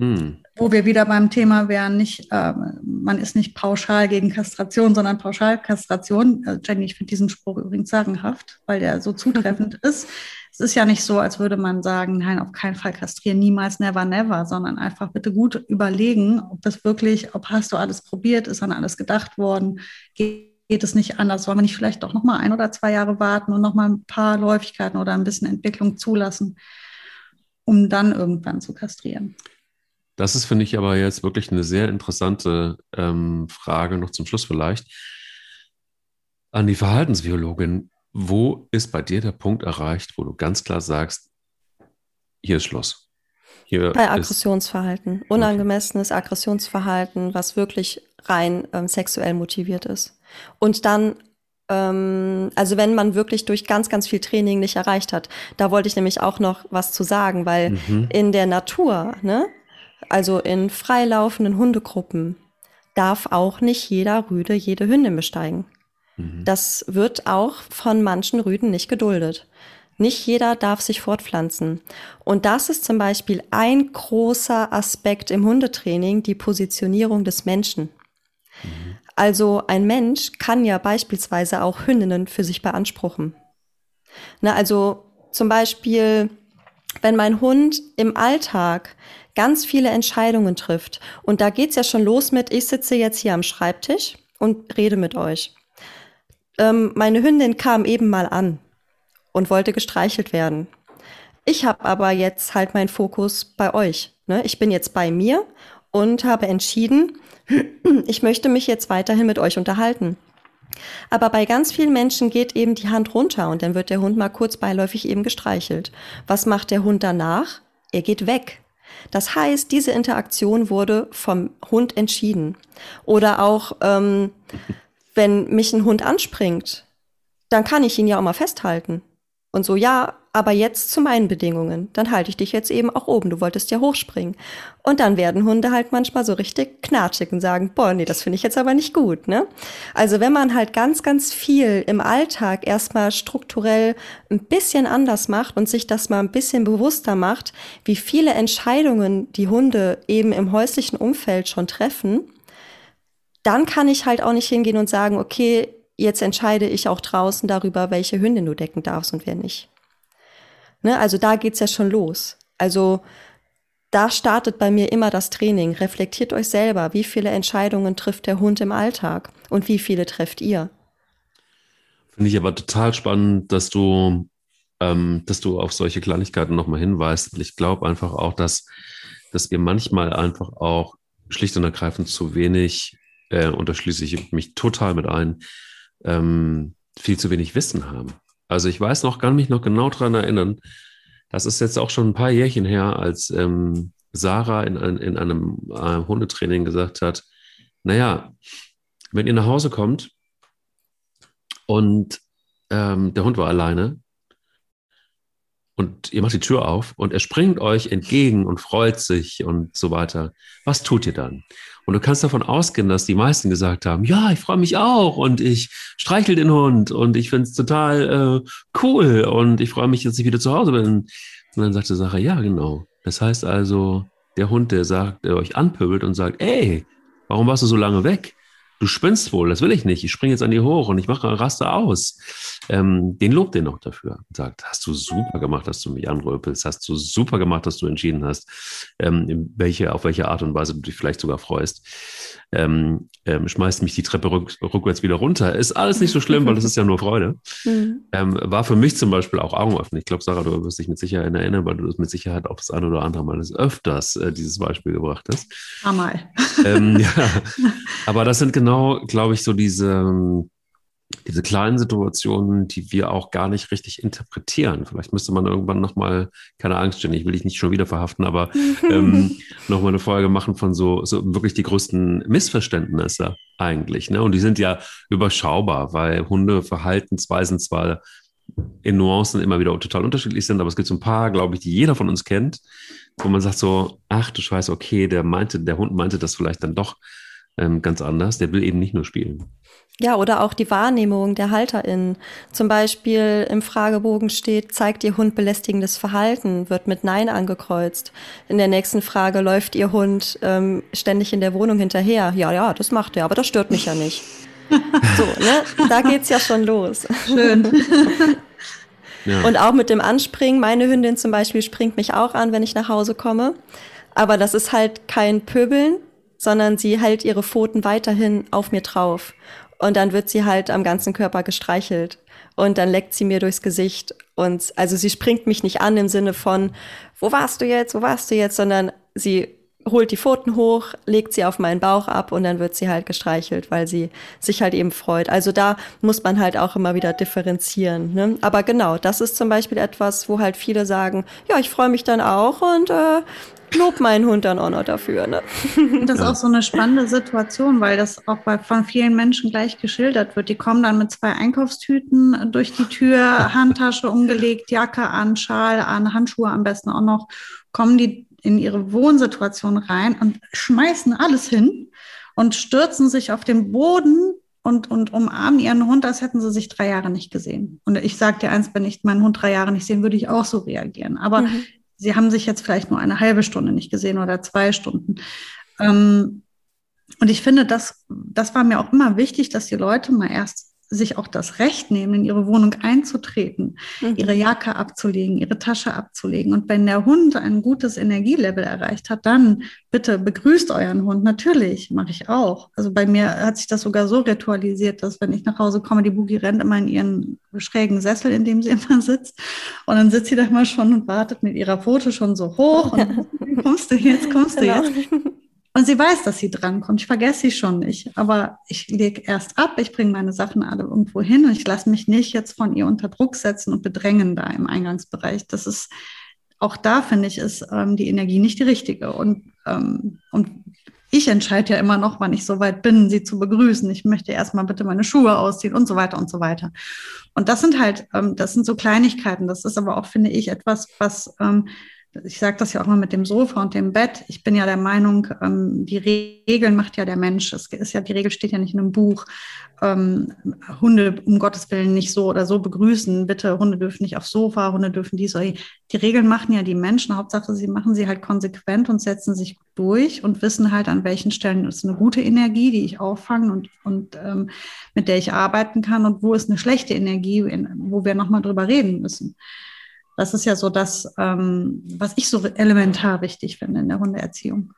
hm. wo wir wieder beim Thema wären, nicht, äh, man ist nicht pauschal gegen Kastration, sondern Pauschalkastration. Äh, Jenny, ich finde diesen Spruch übrigens sagenhaft, weil der so zutreffend ist es ist ja nicht so, als würde man sagen, nein, auf keinen Fall kastrieren, niemals, never, never, sondern einfach bitte gut überlegen, ob das wirklich, ob hast du alles probiert, ist an alles gedacht worden, geht, geht es nicht anders, sollen wir nicht vielleicht doch noch mal ein oder zwei Jahre warten und noch mal ein paar Läufigkeiten oder ein bisschen Entwicklung zulassen, um dann irgendwann zu kastrieren. Das ist, finde ich, aber jetzt wirklich eine sehr interessante ähm, Frage noch zum Schluss vielleicht an die Verhaltensbiologin. Wo ist bei dir der Punkt erreicht, wo du ganz klar sagst, hier ist Schluss? Hier bei Aggressionsverhalten. Unangemessenes Aggressionsverhalten, was wirklich rein ähm, sexuell motiviert ist. Und dann ähm, also wenn man wirklich durch ganz, ganz viel Training nicht erreicht hat. Da wollte ich nämlich auch noch was zu sagen, weil mhm. in der Natur, ne, also in freilaufenden Hundegruppen, darf auch nicht jeder Rüde jede Hündin besteigen. Mhm. Das wird auch von manchen Rüden nicht geduldet. Nicht jeder darf sich fortpflanzen. Und das ist zum Beispiel ein großer Aspekt im Hundetraining, die Positionierung des Menschen. Mhm. Also ein Mensch kann ja beispielsweise auch Hündinnen für sich beanspruchen. Na, also zum Beispiel wenn mein Hund im Alltag ganz viele Entscheidungen trifft, und da geht's ja schon los mit, ich sitze jetzt hier am Schreibtisch und rede mit euch. Ähm, meine Hündin kam eben mal an und wollte gestreichelt werden. Ich habe aber jetzt halt meinen Fokus bei euch. Ne? Ich bin jetzt bei mir und habe entschieden, ich möchte mich jetzt weiterhin mit euch unterhalten. Aber bei ganz vielen Menschen geht eben die Hand runter und dann wird der Hund mal kurz beiläufig eben gestreichelt. Was macht der Hund danach? Er geht weg. Das heißt, diese Interaktion wurde vom Hund entschieden. Oder auch, ähm, wenn mich ein Hund anspringt, dann kann ich ihn ja auch mal festhalten. Und so, ja, aber jetzt zu meinen Bedingungen. Dann halte ich dich jetzt eben auch oben. Du wolltest ja hochspringen. Und dann werden Hunde halt manchmal so richtig knatschig und sagen, boah, nee, das finde ich jetzt aber nicht gut, ne? Also wenn man halt ganz, ganz viel im Alltag erstmal strukturell ein bisschen anders macht und sich das mal ein bisschen bewusster macht, wie viele Entscheidungen die Hunde eben im häuslichen Umfeld schon treffen, dann kann ich halt auch nicht hingehen und sagen, okay, jetzt entscheide ich auch draußen darüber, welche Hündin du decken darfst und wer nicht. Ne? Also da geht's ja schon los. Also da startet bei mir immer das Training. Reflektiert euch selber, wie viele Entscheidungen trifft der Hund im Alltag und wie viele trefft ihr. Finde ich aber total spannend, dass du, ähm, dass du auf solche Kleinigkeiten nochmal hinweist. Ich glaube einfach auch, dass, dass wir manchmal einfach auch schlicht und ergreifend zu wenig, äh, und da schließe ich mich total mit ein, ähm, viel zu wenig Wissen haben. Also ich weiß noch, kann mich noch genau daran erinnern. Das ist jetzt auch schon ein paar Jährchen her, als ähm, Sarah in, ein, in einem äh, Hundetraining gesagt hat, naja, wenn ihr nach Hause kommt und ähm, der Hund war alleine und ihr macht die Tür auf und er springt euch entgegen und freut sich und so weiter, was tut ihr dann? Und du kannst davon ausgehen, dass die meisten gesagt haben, ja, ich freue mich auch und ich streichel den Hund und ich finde es total äh, cool und ich freue mich, dass ich wieder zu Hause bin. Und dann sagte Sache, ja, genau. Das heißt also, der Hund, der sagt, der euch anpöbelt und sagt, ey, warum warst du so lange weg? Du spinnst wohl, das will ich nicht, ich springe jetzt an dir hoch und ich mache Raster aus. Ähm, den lobt ihr noch dafür und sagt, hast du super gemacht, dass du mich anröpelst, hast du super gemacht, dass du entschieden hast, ähm, welche, auf welche Art und Weise du dich vielleicht sogar freust. Ähm, ähm, schmeißt mich die Treppe rück, rückwärts wieder runter. Ist alles nicht so schlimm, weil das ist ja nur Freude. Mhm. Ähm, war für mich zum Beispiel auch Augenöffnen. Ich glaube, Sarah, du wirst dich mit Sicherheit erinnern, weil du das mit Sicherheit auch das eine oder andere Mal des öfters äh, dieses Beispiel gebracht hast. Einmal. Ähm, ja. Aber das sind genau, glaube ich, so diese, diese kleinen Situationen, die wir auch gar nicht richtig interpretieren. Vielleicht müsste man irgendwann nochmal, keine Angst, Jenny, ich will dich nicht schon wieder verhaften, aber ähm, nochmal eine Folge machen von so, so wirklich die größten Missverständnisse eigentlich. Ne? Und die sind ja überschaubar, weil Hundeverhaltensweisen zwar in Nuancen immer wieder total unterschiedlich sind, aber es gibt so ein paar, glaube ich, die jeder von uns kennt, wo man sagt so, ach du Scheiße, okay, der meinte, der Hund meinte das vielleicht dann doch ähm, ganz anders. Der will eben nicht nur spielen. Ja, oder auch die Wahrnehmung der HalterInnen. Zum Beispiel im Fragebogen steht, zeigt Ihr Hund belästigendes Verhalten, wird mit Nein angekreuzt. In der nächsten Frage läuft Ihr Hund ähm, ständig in der Wohnung hinterher. Ja, ja, das macht er, aber das stört mich ja nicht. so, ne? Da geht's ja schon los. Schön. ja. Und auch mit dem Anspringen. Meine Hündin zum Beispiel springt mich auch an, wenn ich nach Hause komme. Aber das ist halt kein Pöbeln, sondern sie hält ihre Pfoten weiterhin auf mir drauf. Und dann wird sie halt am ganzen Körper gestreichelt. Und dann leckt sie mir durchs Gesicht. Und also sie springt mich nicht an im Sinne von, wo warst du jetzt, wo warst du jetzt, sondern sie holt die Pfoten hoch, legt sie auf meinen Bauch ab und dann wird sie halt gestreichelt, weil sie sich halt eben freut. Also da muss man halt auch immer wieder differenzieren. Ne? Aber genau, das ist zum Beispiel etwas, wo halt viele sagen, ja, ich freue mich dann auch und äh, lob meinen Hund dann auch noch dafür. Ne? Das ist auch so eine spannende Situation, weil das auch bei, von vielen Menschen gleich geschildert wird. Die kommen dann mit zwei Einkaufstüten durch die Tür, Handtasche umgelegt, Jacke an, Schal an, Handschuhe am besten auch noch, kommen die in ihre Wohnsituation rein und schmeißen alles hin und stürzen sich auf den Boden und, und umarmen ihren Hund, als hätten sie sich drei Jahre nicht gesehen. Und ich sage dir eins, wenn ich meinen Hund drei Jahre nicht sehen, würde ich auch so reagieren. Aber mhm. sie haben sich jetzt vielleicht nur eine halbe Stunde nicht gesehen oder zwei Stunden. Ähm, und ich finde, das, das war mir auch immer wichtig, dass die Leute mal erst sich auch das Recht nehmen, in ihre Wohnung einzutreten, mhm. ihre Jacke abzulegen, ihre Tasche abzulegen. Und wenn der Hund ein gutes Energielevel erreicht hat, dann bitte begrüßt euren Hund. Natürlich, mache ich auch. Also bei mir hat sich das sogar so ritualisiert, dass wenn ich nach Hause komme, die Boogie rennt immer in ihren schrägen Sessel, in dem sie immer sitzt. Und dann sitzt sie da mal schon und wartet mit ihrer Pfote schon so hoch. Und kommst du jetzt, kommst genau. du jetzt. Und sie weiß, dass sie drankommt. Ich vergesse sie schon nicht. Aber ich lege erst ab, ich bringe meine Sachen alle irgendwo hin und ich lasse mich nicht jetzt von ihr unter Druck setzen und bedrängen da im Eingangsbereich. Das ist auch da, finde ich, ist ähm, die Energie nicht die richtige. Und, ähm, und ich entscheide ja immer noch, wann ich so weit bin, sie zu begrüßen. Ich möchte erstmal bitte meine Schuhe ausziehen und so weiter und so weiter. Und das sind halt, ähm, das sind so Kleinigkeiten. Das ist aber auch, finde ich, etwas, was ähm, ich sage das ja auch mal mit dem Sofa und dem Bett. Ich bin ja der Meinung, ähm, die Regeln macht ja der Mensch. Es ist ja, die Regel steht ja nicht in einem Buch. Ähm, Hunde um Gottes Willen nicht so oder so begrüßen. Bitte, Hunde dürfen nicht aufs Sofa, Hunde dürfen dies oder die Regeln machen ja die Menschen. Hauptsache, sie machen sie halt konsequent und setzen sich durch und wissen halt, an welchen Stellen ist eine gute Energie, die ich auffangen und, und ähm, mit der ich arbeiten kann und wo ist eine schlechte Energie, wo wir nochmal drüber reden müssen. Das ist ja so das, ähm, was ich so elementar wichtig finde in der Hundeerziehung.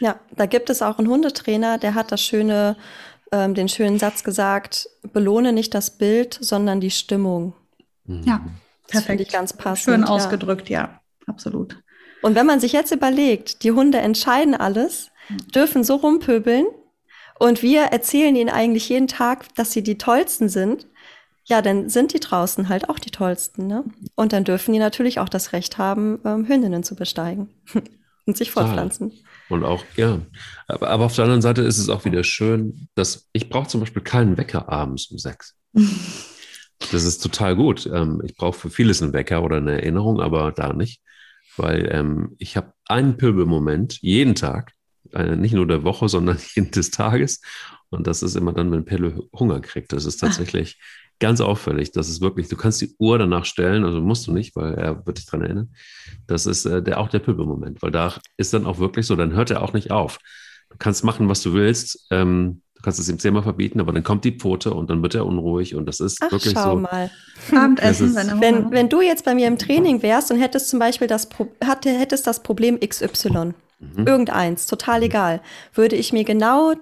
Ja, da gibt es auch einen Hundetrainer, der hat das schöne, ähm, den schönen Satz gesagt, belohne nicht das Bild, sondern die Stimmung. Mhm. Ja, perfekt. Finde ich ganz passend. Schön ausgedrückt, ja. ja, absolut. Und wenn man sich jetzt überlegt, die Hunde entscheiden alles, dürfen so rumpöbeln und wir erzählen ihnen eigentlich jeden Tag, dass sie die tollsten sind, ja, dann sind die draußen halt auch die tollsten, ne? Und dann dürfen die natürlich auch das Recht haben, ähm, Hündinnen zu besteigen und sich fortpflanzen. Und auch, ja. Aber, aber, auf der anderen Seite ist es auch wieder schön, dass ich brauche zum Beispiel keinen Wecker abends um sechs. das ist total gut. Ähm, ich brauche für vieles einen Wecker oder eine Erinnerung, aber da nicht. Weil ähm, ich habe einen Pöbelmoment jeden Tag, äh, nicht nur der Woche, sondern jeden des Tages. Und das ist immer dann, wenn Pelle Hunger kriegt. Das ist ah. tatsächlich ganz auffällig. Das ist wirklich, du kannst die Uhr danach stellen, also musst du nicht, weil er wird dich daran erinnern. Das ist äh, der, auch der Pöbelmoment, weil da ist dann auch wirklich so, dann hört er auch nicht auf. Du kannst machen, was du willst. Ähm, du kannst es ihm zehnmal verbieten, aber dann kommt die Pfote und dann wird er unruhig und das ist Ach, wirklich schau so. mal. Abendessen, ist, wenn, wenn du jetzt bei mir im Training wärst und hättest zum Beispiel das, hatte, hättest das Problem XY, mhm. irgendeins, total egal, würde ich mir genau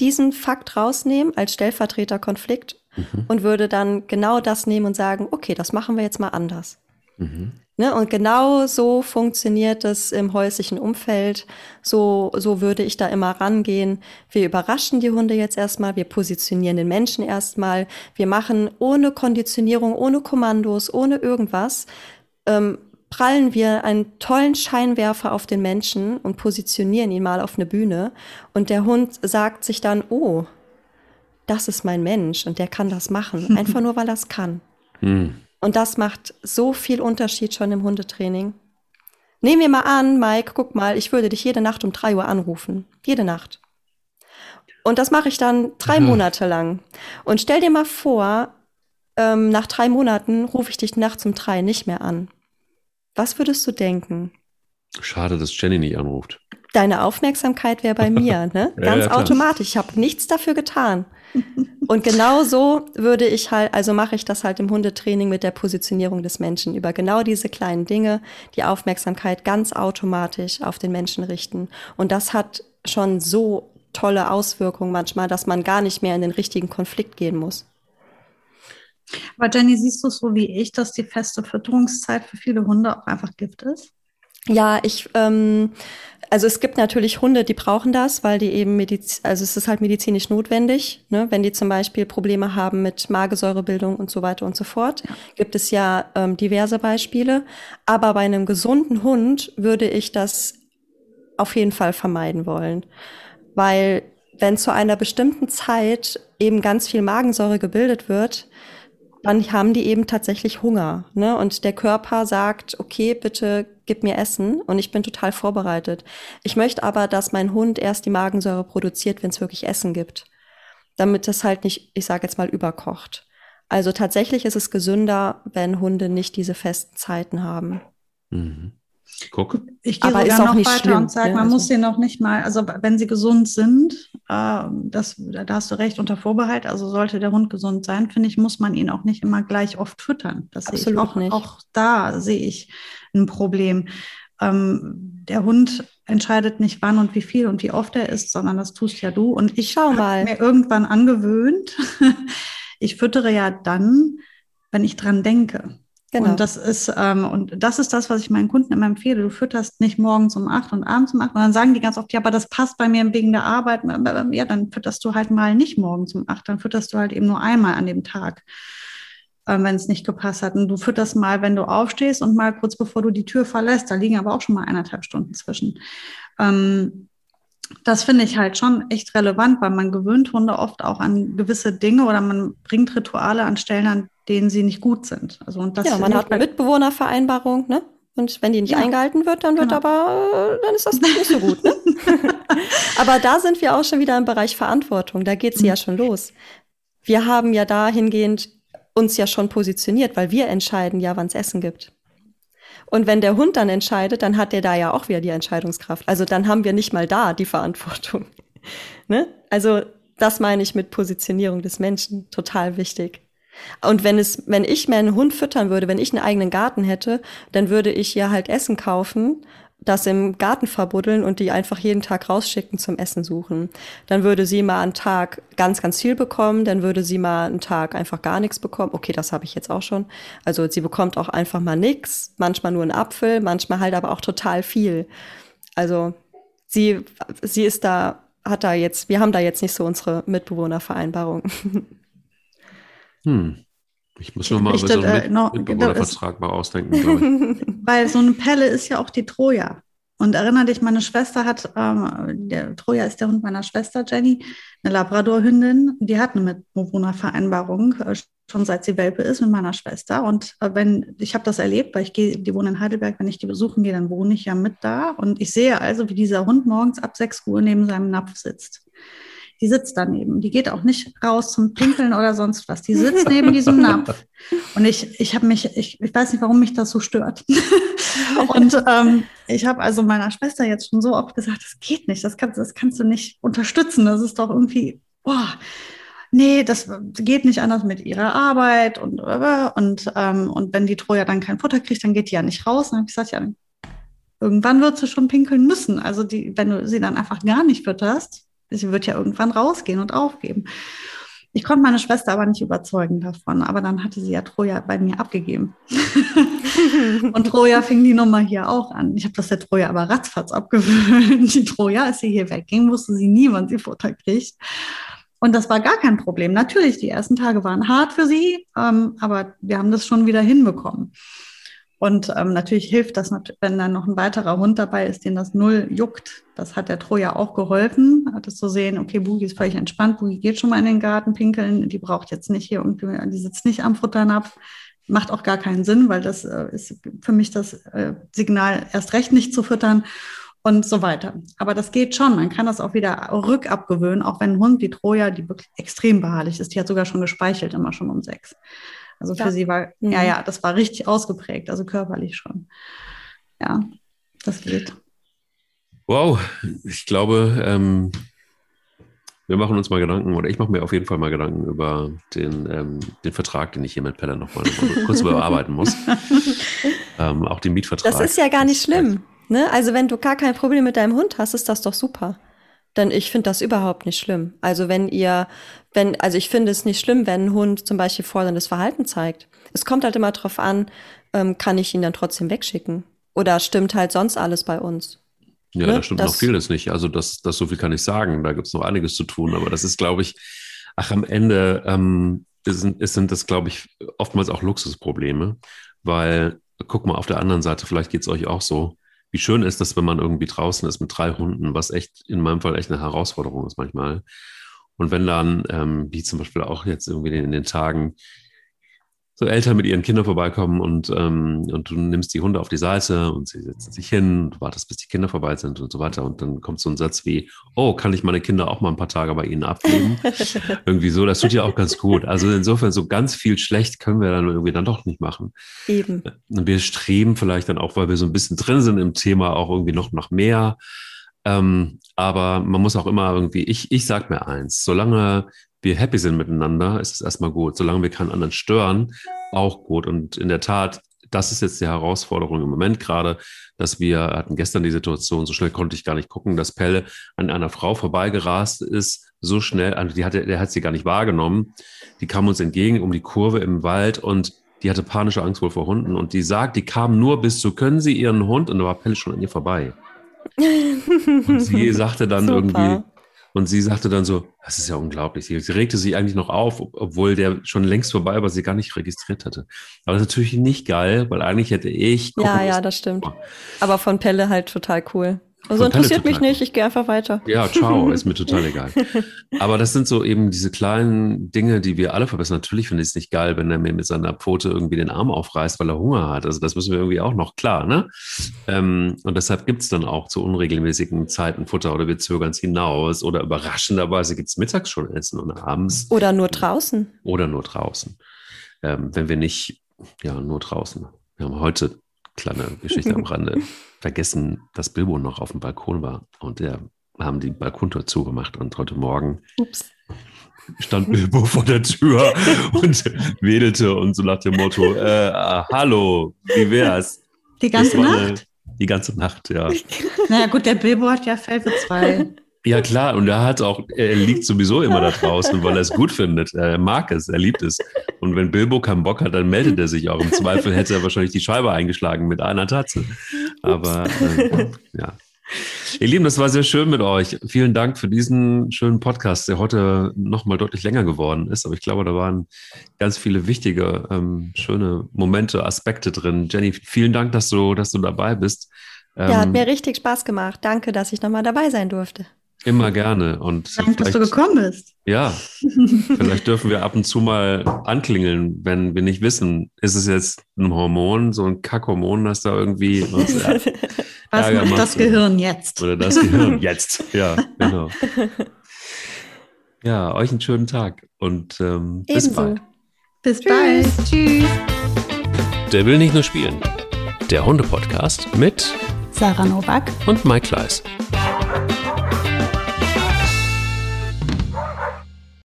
diesen Fakt rausnehmen als Stellvertreterkonflikt mhm. und würde dann genau das nehmen und sagen, okay, das machen wir jetzt mal anders. Mhm. Ne? Und genau so funktioniert es im häuslichen Umfeld. So, so würde ich da immer rangehen. Wir überraschen die Hunde jetzt erstmal, wir positionieren den Menschen erstmal, wir machen ohne Konditionierung, ohne Kommandos, ohne irgendwas, ähm, prallen wir einen tollen Scheinwerfer auf den Menschen und positionieren ihn mal auf eine Bühne. Und der Hund sagt sich dann, oh, das ist mein Mensch und der kann das machen, einfach nur weil er es kann. Hm. Und das macht so viel Unterschied schon im Hundetraining. Nehmen wir mal an, Mike, guck mal, ich würde dich jede Nacht um drei Uhr anrufen. Jede Nacht. Und das mache ich dann drei ja. Monate lang. Und stell dir mal vor, ähm, nach drei Monaten rufe ich dich nachts um drei nicht mehr an. Was würdest du denken? Schade, dass Jenny nicht anruft. Deine Aufmerksamkeit wäre bei mir, ne? Ganz ja, ja, automatisch. Ich habe nichts dafür getan. Und genau so würde ich halt, also mache ich das halt im Hundetraining mit der Positionierung des Menschen über genau diese kleinen Dinge, die Aufmerksamkeit ganz automatisch auf den Menschen richten. Und das hat schon so tolle Auswirkungen manchmal, dass man gar nicht mehr in den richtigen Konflikt gehen muss. Aber Jenny, siehst du so wie ich, dass die feste Fütterungszeit für viele Hunde auch einfach Gift ist? Ja, ich, ähm, also es gibt natürlich Hunde, die brauchen das, weil die eben Mediz also es ist halt medizinisch notwendig, ne? wenn die zum Beispiel Probleme haben mit Magesäurebildung und so weiter und so fort. Ja. Gibt es ja ähm, diverse Beispiele. Aber bei einem gesunden Hund würde ich das auf jeden Fall vermeiden wollen. Weil wenn zu einer bestimmten Zeit eben ganz viel Magensäure gebildet wird, dann haben die eben tatsächlich Hunger. Ne? Und der Körper sagt, okay, bitte gib mir Essen und ich bin total vorbereitet. Ich möchte aber, dass mein Hund erst die Magensäure produziert, wenn es wirklich Essen gibt. Damit das halt nicht, ich sage jetzt mal, überkocht. Also tatsächlich ist es gesünder, wenn Hunde nicht diese festen Zeiten haben. Mhm. Guck. Ich gehe sogar noch weiter schlimm, und sage, man also. muss sie noch nicht mal, also wenn sie gesund sind, äh, das, da hast du recht, unter Vorbehalt, also sollte der Hund gesund sein, finde ich, muss man ihn auch nicht immer gleich oft füttern. Das Absolut auch, nicht. Auch da sehe ich ein Problem. Ähm, der Hund entscheidet nicht, wann und wie viel und wie oft er isst, sondern das tust ja du. Und ich habe mir irgendwann angewöhnt, ich füttere ja dann, wenn ich dran denke. Genau. Und das ist, ähm, und das ist das, was ich meinen Kunden immer empfehle. Du fütterst nicht morgens um acht und abends um acht. Und dann sagen die ganz oft, ja, aber das passt bei mir wegen der Arbeit. Ja, dann fütterst du halt mal nicht morgens um acht. Dann fütterst du halt eben nur einmal an dem Tag, ähm, wenn es nicht gepasst hat. Und du fütterst mal, wenn du aufstehst und mal kurz bevor du die Tür verlässt. Da liegen aber auch schon mal eineinhalb Stunden zwischen. Ähm, das finde ich halt schon echt relevant, weil man gewöhnt Hunde oft auch an gewisse Dinge oder man bringt Rituale an Stellen, an denen sie nicht gut sind. Also und das ja, man hat eine Mitbewohnervereinbarung, ne? Und wenn die nicht ja, eingehalten wird, dann wird genau. aber, dann ist das nicht so gut. Ne? aber da sind wir auch schon wieder im Bereich Verantwortung. Da geht es mhm. ja schon los. Wir haben ja dahingehend uns ja schon positioniert, weil wir entscheiden ja, wann es Essen gibt. Und wenn der Hund dann entscheidet, dann hat der da ja auch wieder die Entscheidungskraft. Also dann haben wir nicht mal da die Verantwortung. ne? Also das meine ich mit Positionierung des Menschen total wichtig. Und wenn es, wenn ich mir einen Hund füttern würde, wenn ich einen eigenen Garten hätte, dann würde ich ihr halt Essen kaufen das im Garten verbuddeln und die einfach jeden Tag rausschicken zum Essen suchen. Dann würde sie mal einen Tag ganz, ganz viel bekommen, dann würde sie mal einen Tag einfach gar nichts bekommen. Okay, das habe ich jetzt auch schon. Also sie bekommt auch einfach mal nichts, manchmal nur einen Apfel, manchmal halt aber auch total viel. Also sie, sie ist da, hat da jetzt, wir haben da jetzt nicht so unsere Mitbewohnervereinbarung. Hm. Ich muss noch mal so einen äh, no, Mitbewohnervertrag mal ausdenken. Weil so eine Pelle ist ja auch die Troja. Und erinnere dich, meine Schwester hat, ähm, der Troja ist der Hund meiner Schwester Jenny, eine Labradorhündin, die hat eine Mitbewohnervereinbarung, äh, schon seit sie Welpe ist mit meiner Schwester. Und äh, wenn, ich habe das erlebt, weil ich gehe, die wohnen in Heidelberg, wenn ich die besuchen gehe, dann wohne ich ja mit da. Und ich sehe also, wie dieser Hund morgens ab 6 Uhr neben seinem Napf sitzt die sitzt daneben. Die geht auch nicht raus zum Pinkeln oder sonst was. Die sitzt neben diesem Napf. Und ich, ich habe mich, ich, ich weiß nicht, warum mich das so stört. und ähm, ich habe also meiner Schwester jetzt schon so oft gesagt, das geht nicht, das kannst, das kannst du nicht unterstützen. Das ist doch irgendwie, boah, nee, das geht nicht anders mit ihrer Arbeit und und ähm, und wenn die Troja dann kein Futter kriegt, dann geht die ja nicht raus. Und dann habe ich gesagt, ja, irgendwann wird sie schon pinkeln müssen. Also die, wenn du sie dann einfach gar nicht fütterst, sie wird ja irgendwann rausgehen und aufgeben. Ich konnte meine Schwester aber nicht überzeugen davon, aber dann hatte sie ja Troja bei mir abgegeben. und Troja fing die Nummer hier auch an. Ich habe das der Troja aber ratzfatz abgewöhnt. Die Troja, als sie hier wegging, wusste sie nie, wann sie Futter kriegt. Und das war gar kein Problem. Natürlich, die ersten Tage waren hart für sie, ähm, aber wir haben das schon wieder hinbekommen. Und ähm, natürlich hilft das, wenn dann noch ein weiterer Hund dabei ist, den das null juckt. Das hat der Troja auch geholfen, hat es zu sehen, okay, Boogie ist völlig entspannt, Boogie geht schon mal in den Garten pinkeln, die braucht jetzt nicht hier irgendwie, die sitzt nicht am Futternapf. Macht auch gar keinen Sinn, weil das äh, ist für mich das äh, Signal, erst recht nicht zu füttern und so weiter. Aber das geht schon. Man kann das auch wieder rückabgewöhnen, auch wenn ein Hund wie Troja, die wirklich extrem beharrlich ist, die hat sogar schon gespeichelt, immer schon um sechs. Also für ja. sie war, mhm. ja, ja, das war richtig ausgeprägt, also körperlich schon. Ja, das geht. Wow, ich glaube, ähm, wir machen uns mal Gedanken, oder ich mache mir auf jeden Fall mal Gedanken über den, ähm, den Vertrag, den ich hier mit Pelle nochmal noch kurz überarbeiten muss. ähm, auch den Mietvertrag. Das ist ja gar nicht schlimm. Ne? Also wenn du gar kein Problem mit deinem Hund hast, ist das doch super. Denn ich finde das überhaupt nicht schlimm. Also wenn ihr, wenn, also ich finde es nicht schlimm, wenn ein Hund zum Beispiel forderndes Verhalten zeigt. Es kommt halt immer drauf an, ähm, kann ich ihn dann trotzdem wegschicken? Oder stimmt halt sonst alles bei uns? Ja, ne? da stimmt das, noch vieles nicht. Also das, das so viel kann ich sagen. Da gibt es noch einiges zu tun. Aber das ist, glaube ich, ach, am Ende ähm, sind, sind das, glaube ich, oftmals auch Luxusprobleme. Weil, guck mal, auf der anderen Seite, vielleicht geht es euch auch so wie schön ist das, wenn man irgendwie draußen ist mit drei Hunden, was echt in meinem Fall echt eine Herausforderung ist manchmal. Und wenn dann, ähm, wie zum Beispiel auch jetzt irgendwie in den Tagen, so Eltern mit ihren Kindern vorbeikommen und, ähm, und du nimmst die Hunde auf die Seite und sie setzen sich hin, du wartest, bis die Kinder vorbei sind und so weiter. Und dann kommt so ein Satz wie, oh, kann ich meine Kinder auch mal ein paar Tage bei ihnen abgeben? irgendwie so, das tut ja auch ganz gut. Also insofern so ganz viel schlecht können wir dann irgendwie dann doch nicht machen. Eben. Und wir streben vielleicht dann auch, weil wir so ein bisschen drin sind im Thema, auch irgendwie noch nach mehr. Ähm, aber man muss auch immer irgendwie, ich, ich sag mir eins, solange wir happy sind miteinander, ist es erstmal gut. Solange wir keinen anderen stören, auch gut. Und in der Tat, das ist jetzt die Herausforderung im Moment gerade, dass wir hatten gestern die Situation, so schnell konnte ich gar nicht gucken, dass Pelle an einer Frau vorbeigerast ist, so schnell, also die hatte, der hat sie gar nicht wahrgenommen. Die kam uns entgegen um die Kurve im Wald und die hatte panische Angst wohl vor Hunden und die sagt, die kam nur bis zu, können Sie Ihren Hund? Und da war Pelle schon an ihr vorbei. Und sie sagte dann irgendwie, und sie sagte dann so, das ist ja unglaublich. Sie, sie regte sich eigentlich noch auf, obwohl der schon längst vorbei war, sie gar nicht registriert hatte. Aber das ist natürlich nicht geil, weil eigentlich hätte ich. Ja, ja, das stimmt. Aber von Pelle halt total cool. Also interessiert mich nicht, ich gehe einfach weiter. Ja, ciao, ist mir total egal. Aber das sind so eben diese kleinen Dinge, die wir alle verbessern. Natürlich finde ich es nicht geil, wenn er mir mit seiner Pfote irgendwie den Arm aufreißt, weil er Hunger hat. Also das müssen wir irgendwie auch noch klar, ne? Ähm, und deshalb gibt es dann auch zu unregelmäßigen Zeiten Futter oder wir zögern es hinaus oder überraschenderweise gibt es mittags schon Essen und abends. Oder nur draußen. Oder nur draußen. Ähm, wenn wir nicht, ja, nur draußen. Wir haben heute kleine Geschichte am Rande vergessen, dass Bilbo noch auf dem Balkon war und der haben die Balkontür zugemacht und heute Morgen Ups. stand Bilbo vor der Tür und wedelte und so nach dem Motto, äh, hallo, wie wär's? Die ganze Nacht? Eine, die ganze Nacht, ja. Naja gut, der Bilbo hat ja für zwei. Ja, klar. Und er hat auch, er liegt sowieso immer da draußen, weil er es gut findet. Er mag es, er liebt es. Und wenn Bilbo keinen Bock hat, dann meldet er sich auch. Im Zweifel hätte er wahrscheinlich die Scheibe eingeschlagen mit einer Tatze. Aber äh, ja. Ihr Lieben, das war sehr schön mit euch. Vielen Dank für diesen schönen Podcast, der heute nochmal deutlich länger geworden ist. Aber ich glaube, da waren ganz viele wichtige, ähm, schöne Momente, Aspekte drin. Jenny, vielen Dank, dass du, dass du dabei bist. ja, hat ähm, mir richtig Spaß gemacht. Danke, dass ich nochmal dabei sein durfte. Immer gerne. Und Danke, dass du gekommen bist. Ja, vielleicht dürfen wir ab und zu mal anklingeln, wenn wir nicht wissen, ist es jetzt ein Hormon, so ein Kackhormon, das da irgendwie uns Was macht das Gehirn jetzt? Oder das Gehirn jetzt. Ja, genau. Ja, euch einen schönen Tag und ähm, bis bald. Bis Tschüss. bald. Tschüss. Der will nicht nur spielen. Der Hunde-Podcast mit Sarah Novak und Mike Kleiss.